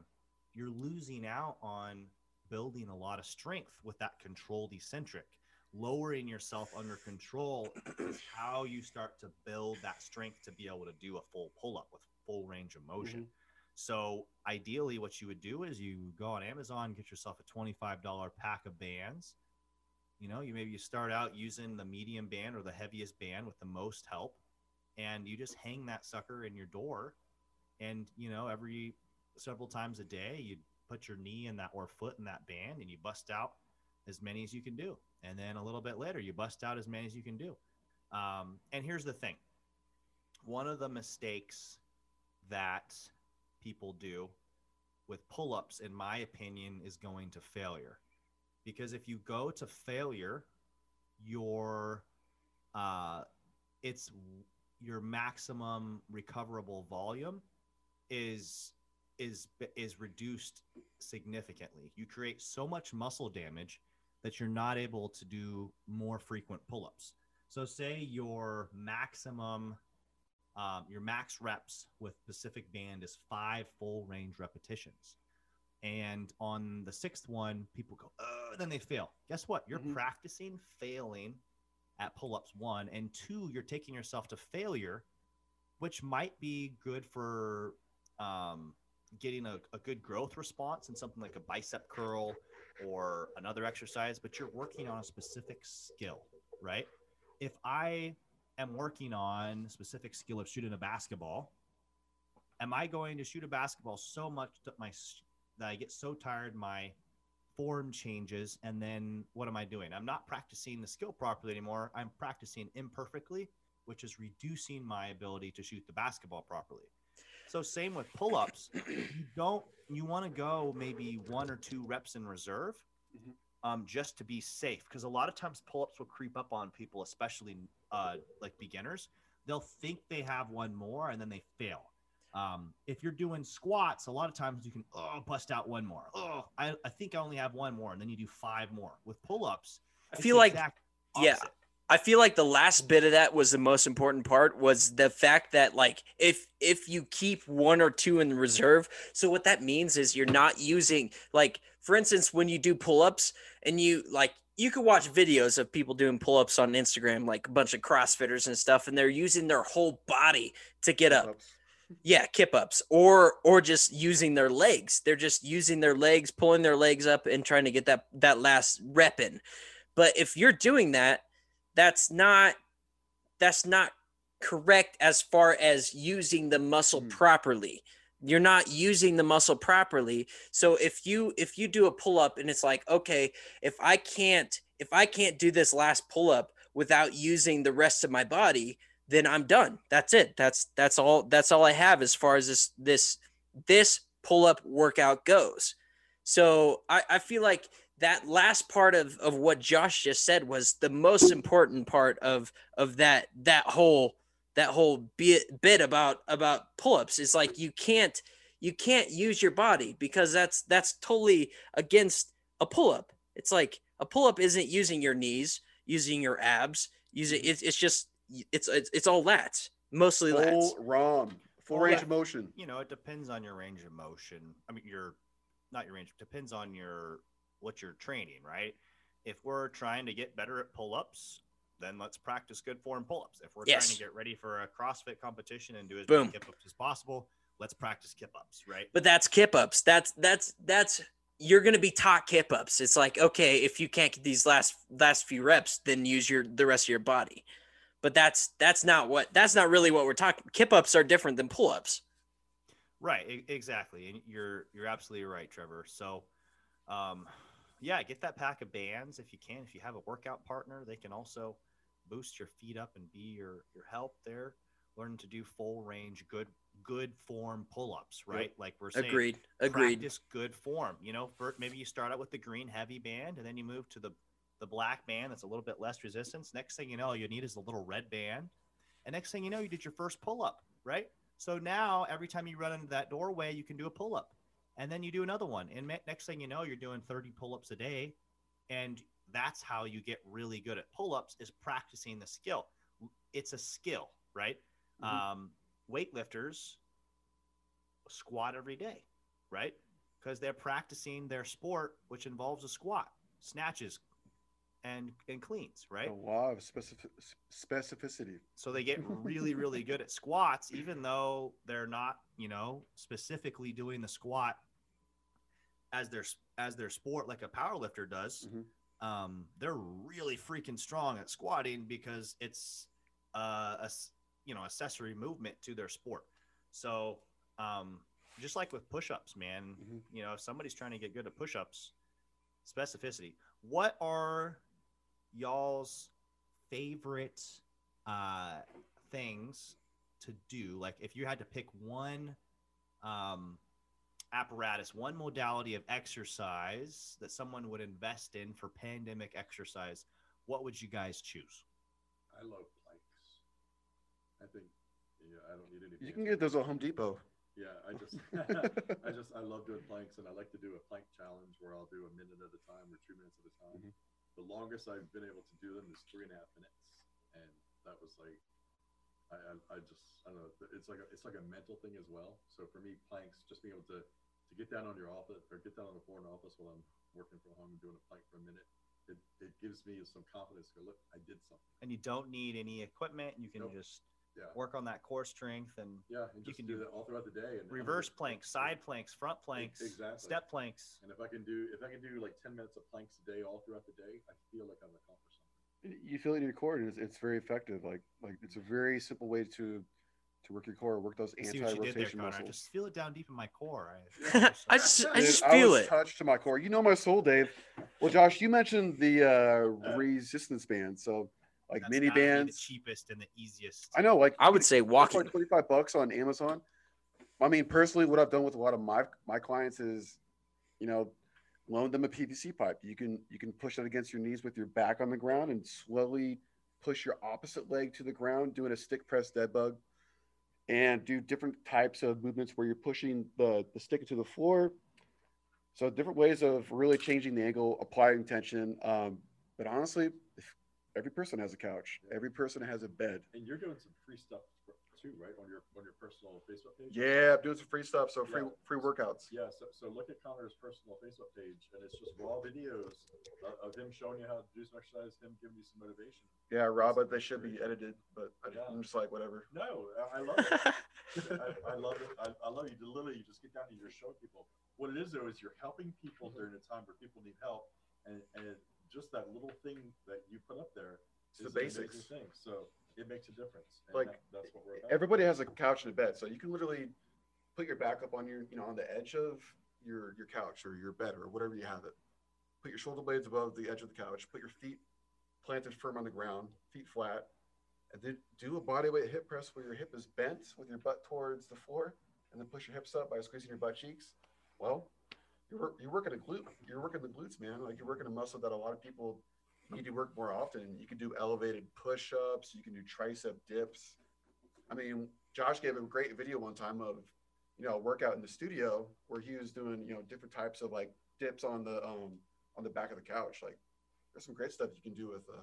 you're losing out on building a lot of strength with that controlled eccentric. Lowering yourself under control is *clears throat* how you start to build that strength to be able to do a full pull up with full range of motion. Mm-hmm. So, ideally, what you would do is you go on Amazon, get yourself a $25 pack of bands. You know, you maybe you start out using the medium band or the heaviest band with the most help and you just hang that sucker in your door and you know every several times a day you put your knee in that or foot in that band and you bust out as many as you can do and then a little bit later you bust out as many as you can do. Um, and here's the thing. One of the mistakes that people do with pull-ups in my opinion is going to failure. Because if you go to failure your uh, it's your maximum recoverable volume is is is reduced significantly. You create so much muscle damage that you're not able to do more frequent pull-ups. So say your maximum um, your max reps with Pacific Band is five full range repetitions. And on the sixth one, people go, oh, then they fail. Guess what? You're Mhm. practicing failing at pull-ups one and two you're taking yourself to failure which might be good for um, getting a, a good growth response in something like a bicep curl or another exercise but you're working on a specific skill right? If i am working on specific skill of shooting a basketball am i going to shoot a basketball so much that my that i get so tired my form changes and then what am i doing? I'm not practicing the skill properly anymore. I'm practicing imperfectly which is reducing my ability to shoot the basketball properly so same with pull-ups you don't you want to go maybe one or two reps in reserve Mhm. um, just to be safe because a lot of times pull-ups will creep up on people especially uh, like beginners they'll think they have one more and then they fail um, if you're doing squats, a lot of times you can oh bust out one more. Oh, I, I think I only have one more, and then you do five more. With pull-ups, I feel like yeah. opposite. I feel like the last bit of that was the most important part was the fact that like if if you keep one or two in reserve, so what that means is you're not using like for instance when you do pull-ups and you like you could watch videos of people doing pull-ups on Instagram like a bunch of crossfitters and stuff and they're using their whole body to get up. Yeah, kip ups or or just using their legs. They're just using their legs, pulling their legs up and trying to get that that last rep in. But if you're doing that, that's not that's not correct as far as using the muscle Mhm. properly. You're not using the muscle properly. So if you if you do a pull up and it's like, okay, if I can't if I can't do this last pull up without using the rest of my body, then I'm done. That's it. That's that's all that's all I have as far as this this this pull up workout goes. So I, I feel like that last part of, of what Josh just said was the most important part of of that that whole that whole bit bit about about pull-ups is like you can't you can't use your body because that's that's totally against a pull-up. It's like a pull-up isn't using your knees, using your abs, using it's it's just it's it's, it's all lats, mostly lats. Full ROM, full range yeah. of motion. you know, it depends on your range of motion. I mean, your not your range. Depends on your what you're training, right? If we're trying to get better at pull-ups, then let's practice good form pull-ups. If we're trying to get ready for a CrossFit competition and do as Boom. many kip-ups as possible, let's practice kip-ups, right? But that's kip ups. That's that's that's you're gonna be taught kip ups. It's like okay, if you can't get these last last few reps, then use your the rest of your body. But that's that's not what that's not really what we're talking. Kip ups are different than pull ups. Right, exactly. And you're you're absolutely right, Trevor. So, um, yeah, get that pack of bands if you can. If you have a workout partner, they can also boost your feet up and be your your help there. Learn to do full range, good good form pull ups, right? Like we're saying, Agreed. Agreed. practice good form. You know, for, maybe you start out with the green heavy band, and then you move to the the black band that's a little bit less resistance. Next thing you know, you need is a little red band, and next thing you know, you did your first pull up, right? So now every time you run into that doorway, you can do a pull up, and then you do another one, and next thing you know, you're doing 30 pull ups a day, and that's how you get really good at pull ups is practicing the skill. It's a skill, right? Mhm. Um, weightlifters squat every day, right? Because they're practicing their sport, which involves a squat, snatches, and and cleans, right? A lot of specific, specificity. So they get really, really good at *laughs* squats, even though they're not, you know, specifically doing the squat as their as their sport like a power lifter does. Mhm. Um, they're really freaking strong at squatting because it's uh, a you know accessory movement to their sport. So um, just like with push-ups, man, Mhm. you know, if somebody's trying to get good at push-ups, specificity. What are y'all's favorite uh, things to do? Like, if you had to pick one um, apparatus, one modality of exercise that someone would invest in for pandemic exercise, what would you guys choose? I love planks. I think, yeah, I don't need any. You can get those at Home Depot. Yeah, I just, *laughs* *laughs* I just, I love doing planks, and I like to do a plank challenge where I'll do a minute at a time or two minutes at a time. Mhm. The longest I've been able to do them is three and a half minutes, and that was like, I, I, I just, I don't know, it's like a, it's like a mental thing as well. So for me, planks, just being able to, to get down on your office or get down on the floor in the office while I'm working from home and doing a plank for a minute, it, it gives me some confidence. to Go look, I did something. And you don't need any equipment. You can Nope. just Yeah. work on that core strength and Yeah, and You just can do do that all throughout the day. And reverse planks, side planks, front planks, exactly. step planks. And if I can do if I can do like ten minutes of planks a day all throughout the day, I feel like I'm accomplished. You feel it in your core, and it's, it's very effective. Like like it's a very simple way to to work your core, work those I See what you did there, anti-rotation Connor. I muscles. just feel it down deep in my core. I *laughs* just I Dude, just I feel was it. touched to my core. You know my soul, Dave. Well, Josh, you mentioned the uh, resistance band, so like That's mini bands. the cheapest and the easiest. I know, like I would say it's walking. like twenty five bucks on Amazon. I mean, personally, what I've done with a lot of my my clients is, you know, loan them a PVC pipe. You can you can push that against your knees with your back on the ground and slowly push your opposite leg to the ground, doing a stick press dead bug, and do different types of movements where you're pushing the the stick to the floor. So different ways of really changing the angle, applying tension. Um, but honestly, every person has a couch. Every person has a bed. And you're doing some free stuff too, right? On your on your personal Facebook page. Yeah, I'm doing some free stuff. So free Yeah. free workouts. Yeah, so, so look at Connor's personal Facebook page, and it's just raw videos of, of him showing you how to do some exercise, him giving you some motivation. Yeah, Rob, but they should be edited. But I, Yeah. I'm just like whatever. No, I, I love it. *laughs* I, I love it. I, I love you. Literally, you just get down and you're showing people. What it is though is you're helping people mm-hmm. during a time where people need help, and and just that little thing that you put up there It's the is an basics. thing. So it makes a difference. And Like, that, that's what we're about. Everybody has a couch and a bed, so you can literally put your back up on your, you know, on the edge of your your couch or your bed or whatever you have it. Put your shoulder blades above the edge of the couch. Put your feet planted firm on the ground, feet flat, and then do a body weight hip press where your hip is bent with your butt towards the floor, and then push your hips up by squeezing your butt cheeks. Well, you're you're working a glute. You're working the glutes, man. Like you're working a muscle that a lot of people need do work more often. You can do elevated push-ups. You can do tricep dips. I mean, Josh gave a great video one time of, you know, a workout in the studio where he was doing, you know, different types of like dips on the um on the back of the couch. Like, there's some great stuff you can do with uh,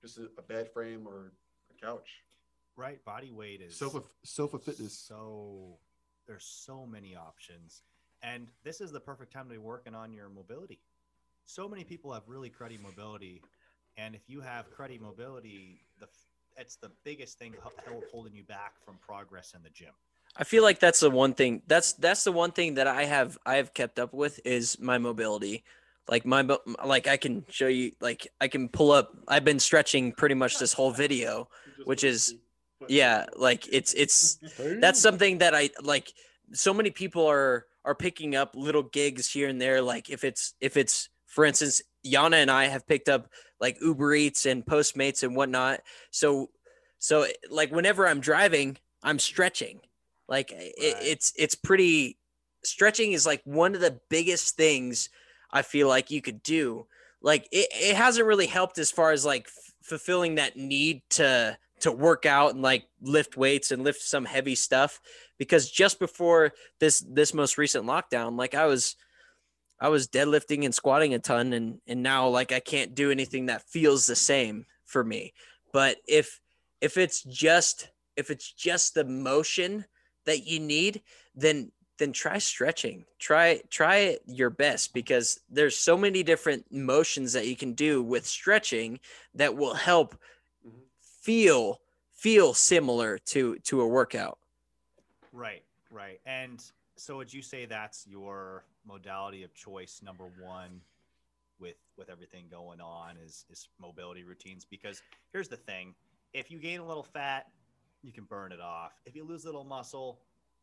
just a, a bed frame or a couch. right body weight is Sofa sofa fitness. so there's so many options and this is the perfect time to be working on your mobility so many people have really cruddy mobility and if you have cruddy mobility the it's the biggest thing holding you back from progress in the gym I feel like that's the one thing. That's that's the one thing that I have I have kept up with is my mobility. Like my like I can show you like I can pull up. I've been stretching pretty much this whole video. Which is- Yeah, like it's it's that's something that I like. So many people are are picking up little gigs here and there. Like if it's if it's for instance, Yana and I have picked up like Uber Eats and Postmates and whatnot. So so like whenever I'm driving, I'm stretching. Like it, it's it's pretty. Stretching is like one of the biggest things I feel like you could do. Like it, it hasn't really helped as far as like f- fulfilling that need to to work out and like lift weights and lift some heavy stuff because just before this this most recent lockdown like i was i was deadlifting and squatting a ton and and now like i can't do anything that feels the same for me. But if if it's just if it's just the motion that you need then then try stretching. Try try it your best because there's so many different motions that you can do with stretching that will help Mhm. feel feel similar to to a workout. Right right. And so would you say that's your modality of choice number one with with everything going on is is mobility routines? Because here's the thing. If you gain a little fat you can burn it off. If you lose a little muscle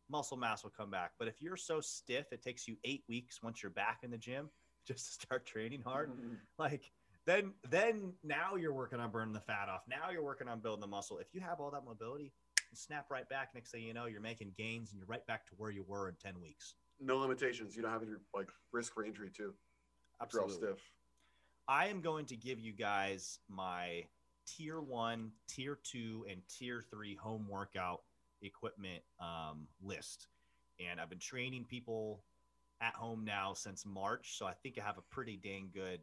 muscle mass will come back. But if you're so stiff it takes you eight weeks once you're back in the gym *laughs* just to start training hard. Mm-hmm. Like then then now you're working on burning the fat off. Now you're working on building the muscle. If you have all that mobility snap right back next thing you know you're making gains and you're right back to where you were in 10 weeks No limitations. You don't have any like risk for injury too. If you're all stiff. I am going to give you guys my tier one, tier two, and tier three home workout equipment um, list. And I've been training people at home now since March. So I think I have a pretty dang good,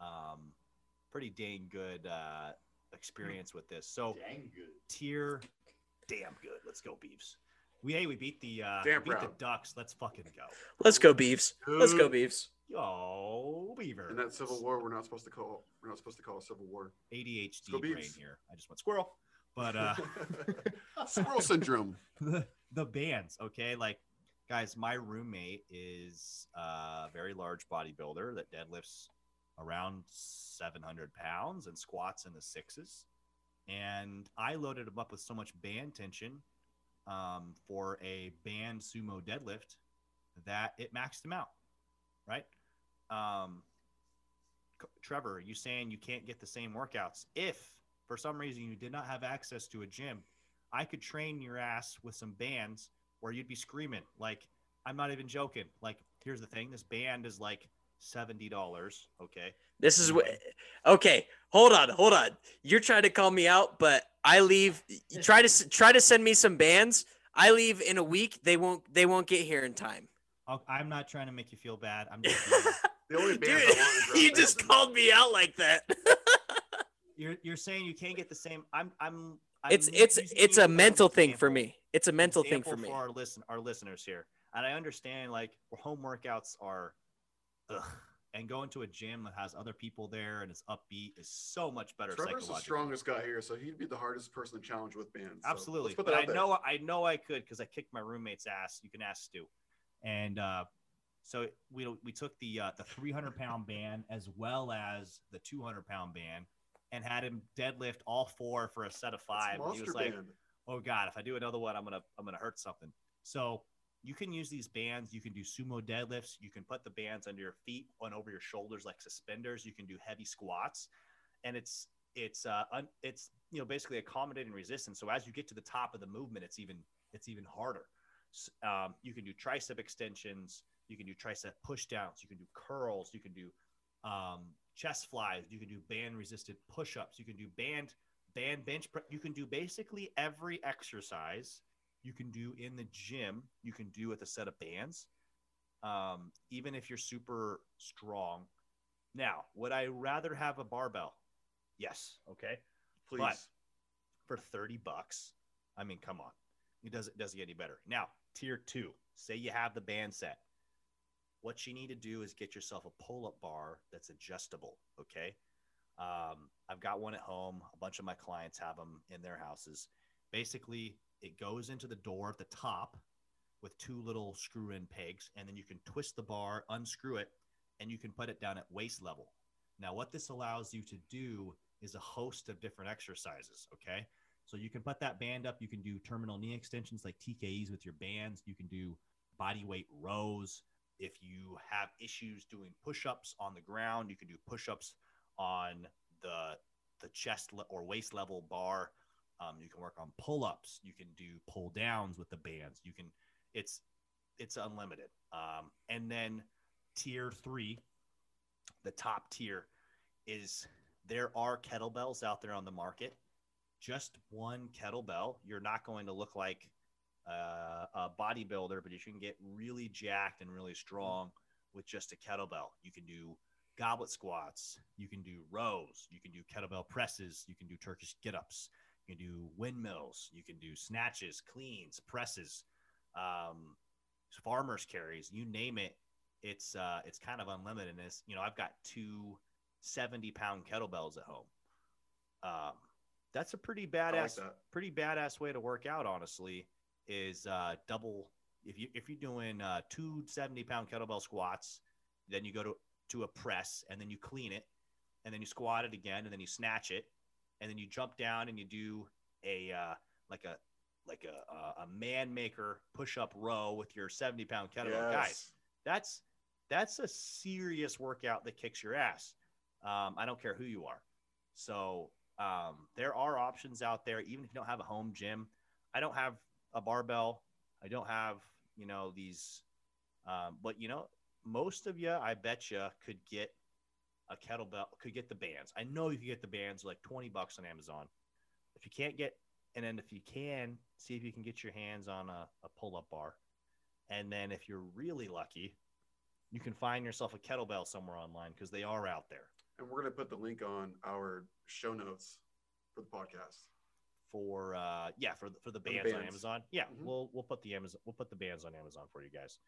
um, pretty dang good uh, experience with this. So Dang good. tier damn good. Let's go, Beavs. We hey, we beat the uh, Damn we beat the proud. Ducks. Let's fucking go. Let's go, Beavs. Let's go, Dude. Beavs. Yo, Beaver. In that Civil War, we're not supposed to call. We're not supposed to call a Civil War. ADHD Go brain Beavs. here. I just went squirrel. But uh *laughs* Squirrel syndrome. *laughs* the, the bands, okay? Like guys, my roommate is a very large bodybuilder that deadlifts around 700 pounds and squats in the sixes. And I loaded him up with so much band tension um, for a band sumo deadlift that it maxed him out, right? Um, Trevor, you saying you can't get the same workouts if for some reason you did not have access to a gym I could train your ass with some bands where you'd be screaming. Like, I'm not even joking. Like, here's the thing: this band is like seventy dollars. Okay, This is what. Okay, hold on, hold on. You're trying to call me out, but I leave. you Try to try to send me some bands. I leave in a week. They won't. They won't get here in time. I'll, I'm not trying to make you feel bad. I'm *laughs* just The only Dude, bands I you just Bands. called me out like that. *laughs* you're you're saying you can't get the same. I'm I'm. I'm it's it's it's a as an mental thing for me. It's a mental thing for me. For our listen our listeners here, and I understand like home workouts are, ugh, and going to a gym that has other people there and is upbeat is so much better. Trevor's the strongest guy here, so he'd be the hardest person to challenge with bands. So Absolutely. But I there. know I know I could because I kicked my roommate's ass. You can ask Stu. And uh, so we we took the uh, the 300 pound band as well as the 200 pound band and had him deadlift all four for a set of five. And he was like, "Oh God, if I do another one, I'm gonna I'm gonna hurt something." So you can use these bands. You can do sumo deadlifts. You can put the bands under your feet and over your shoulders like suspenders. You can do heavy squats, and it's it's uh un, it's you know basically accommodating resistance. So as you get to the top of the movement, it's even it's even harder. Um, you can do tricep extensions. You can do tricep push downs. You can do curls. You can do um, chest flies. You can do band resisted push ups. You can do band band bench. pre- You can do basically every exercise you can do in the gym. You can do with a set of bands, um, even if you're super strong. Now, would I rather have a barbell? Yes. Okay. Please. But for 30 bucks, I mean, come on. It doesn't doesn't get any better. Now, tier two, say you have the band set. What you need to do is get yourself a pull-up bar that's adjustable. Okay. Um, I've got one at home. A bunch of my clients have them in their houses. Basically, it goes into the door at the top with two little screw-in pegs, and then you can twist the bar, unscrew it, and you can put it down at waist level. Now, what this allows you to do is a host of different exercises. Okay. So you can put that band up. You can do terminal knee extensions like TKEs with your bands. You can do body weight rows. If you have issues doing push ups on the ground, you can do push ups on the, the chest or waist level bar. Um, you can work on pull ups. You can do pull downs with the bands. You can, it's, it's unlimited. Um, and then tier three, the top tier is there are kettlebells out there on the market. Just one kettlebell, you're not going to look like uh, a bodybuilder, but you can get really jacked and really strong with just a kettlebell. You can do goblet squats, you can do rows, you can do kettlebell presses, you can do Turkish get ups, you can do windmills, you can do snatches, cleans, presses, um, farmers carries, you name it. It's uh, it's kind of unlimited. And it's, you know, I've got two 70 pound kettlebells at home. Um, that's a pretty like badass, that. pretty badass way to work out. Honestly, is uh, double. If you if you're doing uh, two 70 pound kettlebell squats, then you go to to a press and then you clean it, and then you squat it again, and then you snatch it, and then you jump down and you do a uh, like a like a a- a man maker push up row with your 70 pound kettlebell. Guys, that's that's a serious workout that kicks your ass. Um, I don't care who you are. So um, there are options out there, even if you don't have a home gym. I don't have a barbell. I don't have you know these, um, but you know most of you, I bet you could get a kettlebell, could get the bands. I know you could get the bands like twenty bucks on Amazon. If you can't get, and then if you can, see if you can get your hands on a, a pull up bar. And then if you're really lucky, you can find yourself a kettlebell somewhere online because they are out there. And we're gonna put the link on our show notes for the podcast. for uh yeah for the, for the the bands, on. Amazon. Yeah, Mhm. we'll we'll put the Amazon we'll put the bands on Amazon for you guys.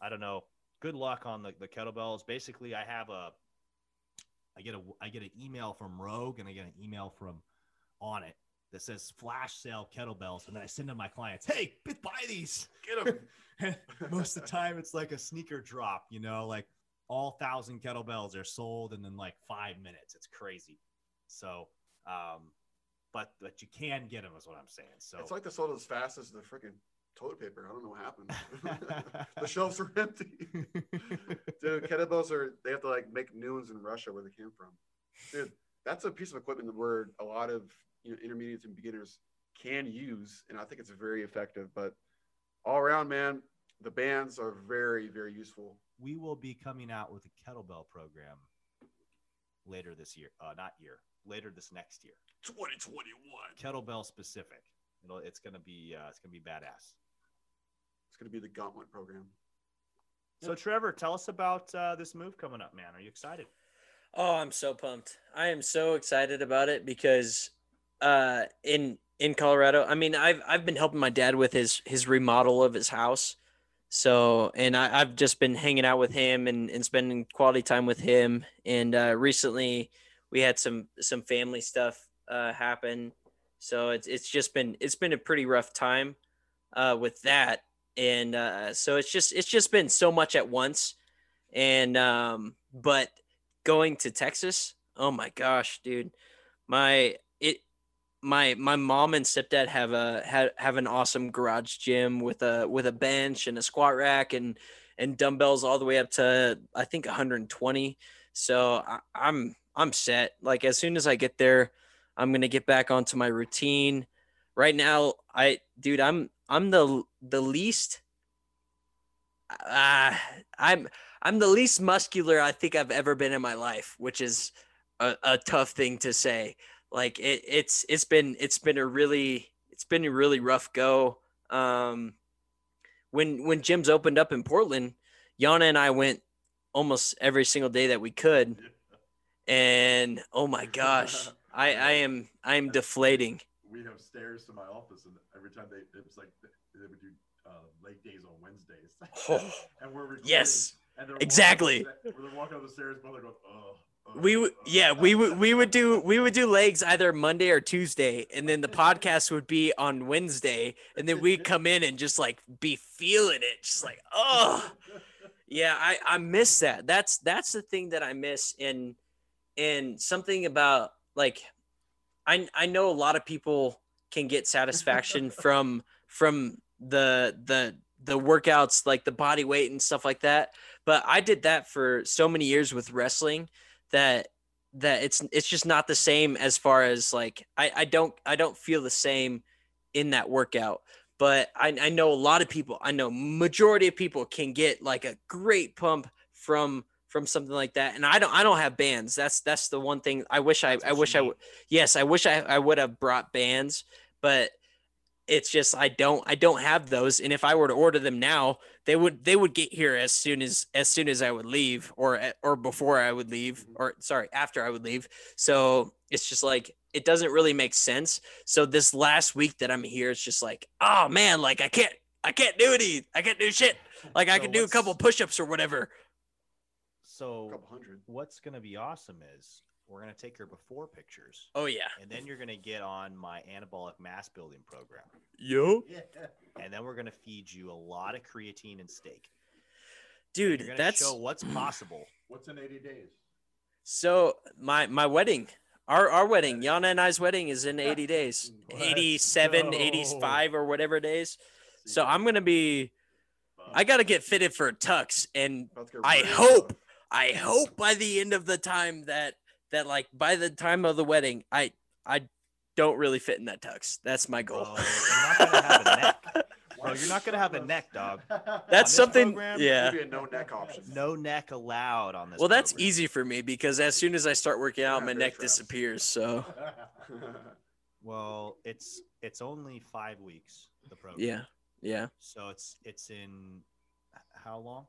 I don't know. Good luck on the, the kettlebells. Basically, I have a I get a I get an email from Rogue and I get an email from Onnit that says flash sale kettlebells, and then I send them to my clients, hey, buy these. Get them." *laughs* Most of the time, it's like a sneaker drop, you know, like all thousand kettlebells are sold in then like five minutes. It's crazy. So, um, but but you can get them, is what I'm saying. So It's like they sold as fast as the freaking toilet paper. I don't know what happened. *laughs* the shelves are empty. *laughs* Dude, kettlebells are they have to like make new ones in Russia where they came from. Dude, that's a piece of equipment where a lot of you know intermediates and beginners can use, and I think it's very effective. But all around, man, the bands are very, very useful. we will be coming out with a kettlebell program later this year. Uh, not year, later this next year. 2021. Kettlebell specific. It'll, it's gonna be uh, it's gonna be badass. It's gonna be the Gauntlet program. So Trevor, tell us about uh, this move coming up, man. Are you excited? Oh, I'm so pumped. I am so excited about it because uh in in Colorado, I mean, I've I've been helping my dad with his his remodel of his house. So, and I, I've just been hanging out with him and, and spending quality time with him. And uh, recently, we had some some family stuff uh, happen. So it's it's just been it's been a pretty rough time uh, with that. And uh, so it's just it's just been so much at once. And um, but going to Texas, oh my gosh, dude, my it my my mom and stepdad have a have, have an awesome garage gym with a with a bench and a squat rack and and dumbbells all the way up to I think 120. So I, I'm I'm set. Like as soon as I get there, I'm gonna get back onto my routine. Right now, I dude, I'm I'm the the least. Uh, I'm I'm the least muscular I think I've ever been in my life, which is a, a tough thing to say. Like it, it's it's been it's been a really it's been a really rough go. Um, when when gyms opened up in Portland, Yana and I went almost every single day that we could, *laughs* and oh my gosh, *laughs* I I am I am deflating. We have stairs to my office, and every time they, it was like they would do uh, late days on Wednesdays, Oh, *laughs* *laughs* and we're recording, Yes, and exactly. Walking the, they're walking up the stairs, both are going, oh. we would uh. yeah we would we would do we would do legs either monday or tuesday and then the podcast would be on wednesday and then we'd come in and just like be feeling it just like oh yeah i i miss that that's that's the thing that i miss in in something about like i i know a lot of people can get satisfaction *laughs* from from the the the workouts like the body weight and stuff like that but i did that for so many years with wrestling that that it's it's just not the same as far as like I, I don't I don't feel the same in that workout. But I, I know a lot of people, I know majority of people can get like a great pump from from something like that. And I don't I don't have bands. That's that's the one thing I wish I I wish I would yes, I wish I, I would have brought bands, but it's just I don't I don't have those. And if I were to order them now, they would they would get here as soon as as soon as I would leave or eh, or before I would leave or sorry after I would leave. So it's just like it doesn't really make sense. So this last week that I'm here, it's just like oh man, like I can't I can't do any I can't do shit. Like I So can do a couple push-ups or whatever. A So couple hundred. what's gonna be awesome is we're gonna take your before pictures, Oh yeah. and then you're gonna get on my anabolic mass building program, Yo. Yeah. and then we're gonna feed you a lot of creatine and steak. Dude, You're that's show what's possible. What's in 80 days? So my my wedding, our our wedding, Yana and I's wedding is in 80 *laughs* days. Let's 87, go. 85 or whatever days. So. I'm going to be I got to get fitted for a tux and About to get I ready. hope I hope by the end of the time that that like by the time of the wedding, I I don't really fit in that tux. That's my goal. Bro, you're not gonna have a neck. Bro, you're not gonna have a neck, dog. *laughs* That's something program, yeah. Maybe a no neck option. No neck allowed on this. Well, that's program. easy for me because as soon as I start working out, Yeah, my neck traps. disappears. So, *laughs* Well, it's it's only five weeks. The program. yeah. Yeah. So it's it's in how long?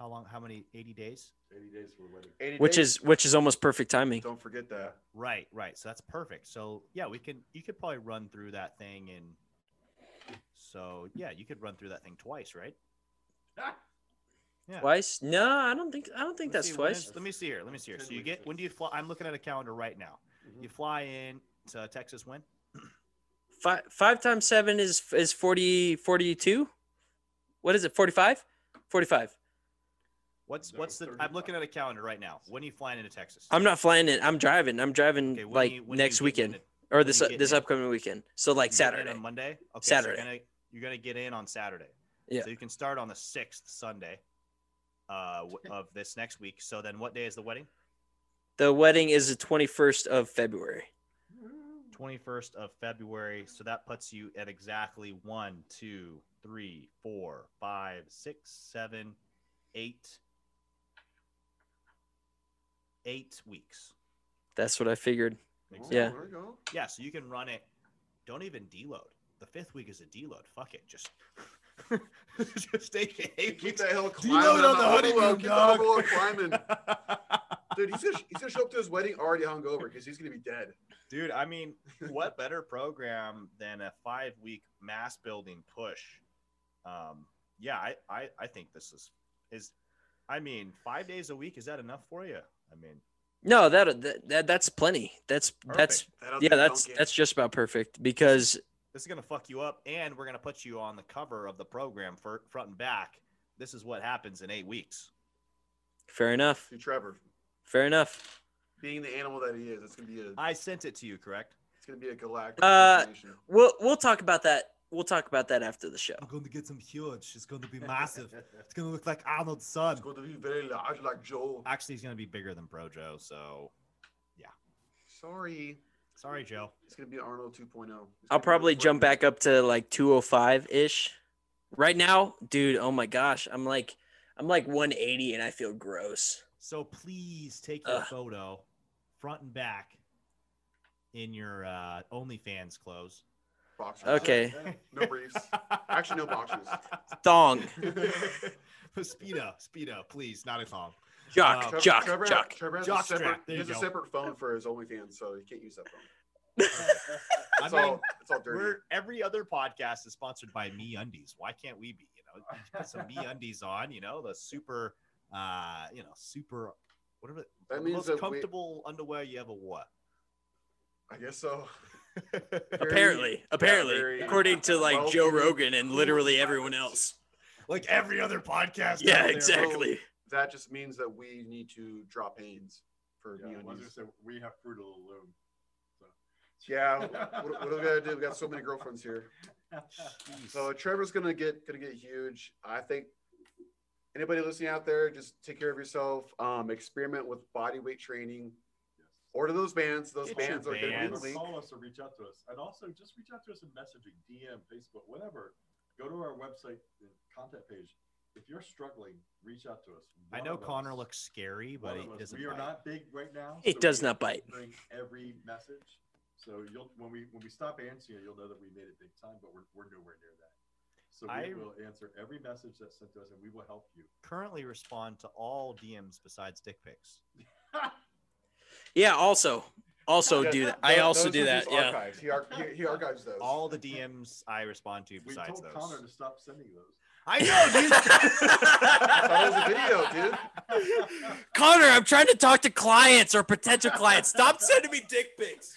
How long? How many? 80 days? 80 days for a wedding. 80 which days. is which is almost perfect timing. Don't forget that. Right, right. So that's perfect. So yeah, we can. You could probably run through that thing and. So yeah, you could run through that thing twice, right? Yeah. Twice? No, I don't think I don't think Let's that's see, twice. is- let me see here. Let me see here. So you get when do you fly? I'm looking at a calendar right now. Mhm. You fly in to Texas when? Five five times seven is is 40 42? What is it? 45? 45. What's No, what's the? I'm looking at a calendar right now. When are you flying into Texas? I'm not flying it. I'm driving. I'm driving Okay, like you- when do you next weekend in or this do you get this in? upcoming weekend. So like You Saturday. on Monday. Okay, Saturday. So you're, gonna, you're gonna get in on Saturday. Yeah. So you can start on the sixth Sunday, uh, *laughs* of this next week. So then, what day is the wedding? The wedding is the 21st of February. 21st of February. So that puts you at exactly one, two, three, four, five, six, seven, eight, eight weeks. That's what I figured. Oh, Yeah. There you go. Yeah. So you can run it. Don't even deload. The fifth week is a deload. Fuck it. Just, *laughs* just take it. Eight Keep weeks. that hill Deload climbing. on the overload. honeymoon, Keep dog. the overload climbing. *laughs* Dude, he's gonna, he's gonna show up to his wedding already hungover because he's gonna be dead. Dude, I mean, *laughs* what better program than a five week mass building push? Um, yeah, I, I, I think this is is I mean, five days a week, is that enough for you? I mean, No, that, that, that that's plenty. That's that's That'll yeah, that's that's just about perfect because this is gonna fuck you up, and we're gonna put you on the cover of the program for front and back. This is what happens in eight weeks. fair enough. See, Trevor, Fair enough. being the animal that he is, it's gonna be a I sent it to you, correct? it's gonna be a galactic. Uh. We'll we'll talk about that. We'll talk about that after the show. I'm going to get some huge. It's going to be *laughs* massive. It's going to look like Arnold's son. It's going to be very large, like Joe. Actually, he's gonna be bigger than Brojo. So yeah. Sorry, sorry, Joe. it's gonna be Arnold 2.0. It's I'll probably jump fucking- back up to like 205 ish. Right now, dude, oh my gosh, I'm like I'm like 180 and I feel gross. So please take your Ugh. photo, front and back, in your uh, OnlyFans clothes. Boxers. Okay. *laughs* No briefs. Actually, no boxers. Thong. *laughs* speedo, speedo, please, not a thong. Jock, Uh, Trevor, jock, Trevor, jock. Trevor has Jock a separate. There he you has a separate phone for his OnlyFans, so he can't use that phone. *laughs* I It's mean, all it's all dirty. we're every other podcast is sponsored by MeUndies. Why can't we be? You know, put some MeUndies on. You know, the super, uh, you know, super. Whatever. That the means most that we- comfortable underwear you ever wore. I guess so. Apparently, apparently, very according to like well Joe Rogan and literally everyone else. like every other podcast. Yeah, out there. exactly. That just means that we need to drop pains for Yeah, me I was gonna undies. say we have Fruit of the Loom. So. Yeah, what, what do we gonna do? We got so many girlfriends here. *laughs* So Trevor's gonna get gonna get huge. I think anybody listening out there, just take care of yourself. Um, experiment with body weight training. Order those bands. Those Get bands are gonna be in link. Call us or reach out to us, and also just reach out to us in messaging, DM, Facebook, whatever. Go to our website contact page. If you're struggling, reach out to us. I know Connor us- looks scary, but of he doesn't. We are bite. not big right now. He so does not bite. Bring every message. So you'll when we when we stop answering, you'll know that we made it big time, but we're, we're nowhere near that. So we I- will answer every message that's sent to us, and we will help you. currently respond to all DMs besides dick pics. *laughs* Yeah, also, also Yeah, do that. I those- also those do that. Yeah. Archives. He, ar- he, he archives those. All the DMs I respond to We besides told those. Connor to stop sending those. I know, dude. *laughs* I thought it was a video, dude. *laughs* Connor, I'm trying to talk to clients or potential clients. Stop sending me dick pics.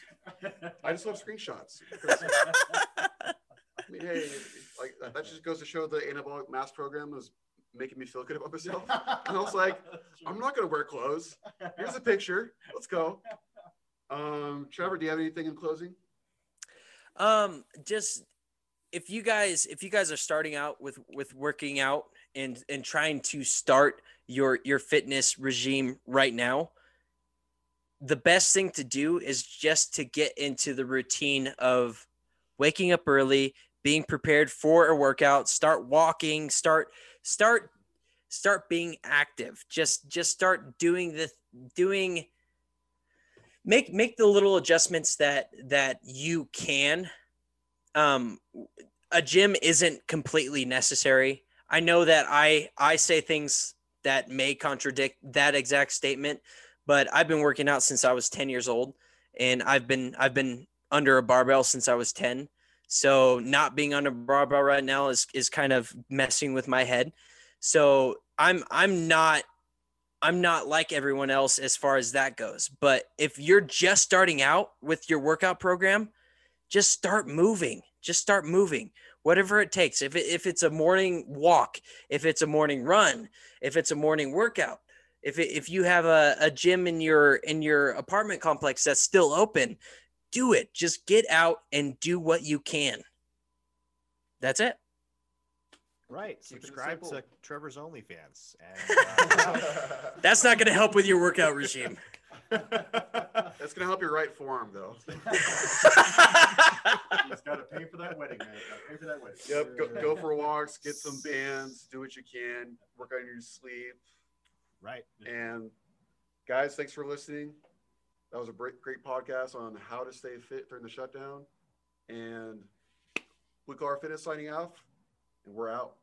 I just love screenshots. I mean, hey, like that just goes to show the anabolic mass program was making me feel good about myself. And I was like, *laughs* I'm not gonna wear clothes. Here's a picture. Let's go. Um, Trevor, do you have anything in closing? Um, just if you guys if you guys are starting out with with working out and and trying to start your your fitness regime right now, the best thing to do is just to get into the routine of waking up early, being prepared for a workout, start walking, start start start being active. Just just start doing the doing make make the little adjustments that that you can um a gym isn't completely necessary i know that i i say things that may contradict that exact statement, but I've been working out since I was 10 years old and I've been I've been under a barbell since I was 10. So not being on a barbell right now is is kind of messing with my head. So I'm I'm not I'm not like everyone else as far as that goes. But if you're just starting out with your workout program, just start moving. Just start moving. Whatever it takes. If it, if it's a morning walk, if it's a morning run, if it's a morning workout, if it, if you have a, a gym in your in your apartment complex that's still open, do it. Just get out and do what you can. That's it. Right. Subscribe to. Trevor's OnlyFans. And, *laughs* uh, That's not going to help with your workout regime. *laughs* That's gonna help your right forearm though. *laughs* You just gotta pay for that wedding, man. Gotta pay for that wedding. Yep. Go, go for walks, get some bands, do what you can, work on your sleep. right. And guys, thanks for listening. That was a great, great podcast on how to stay fit during the shutdown. And Blue Collar Fitness signing off, and we're out.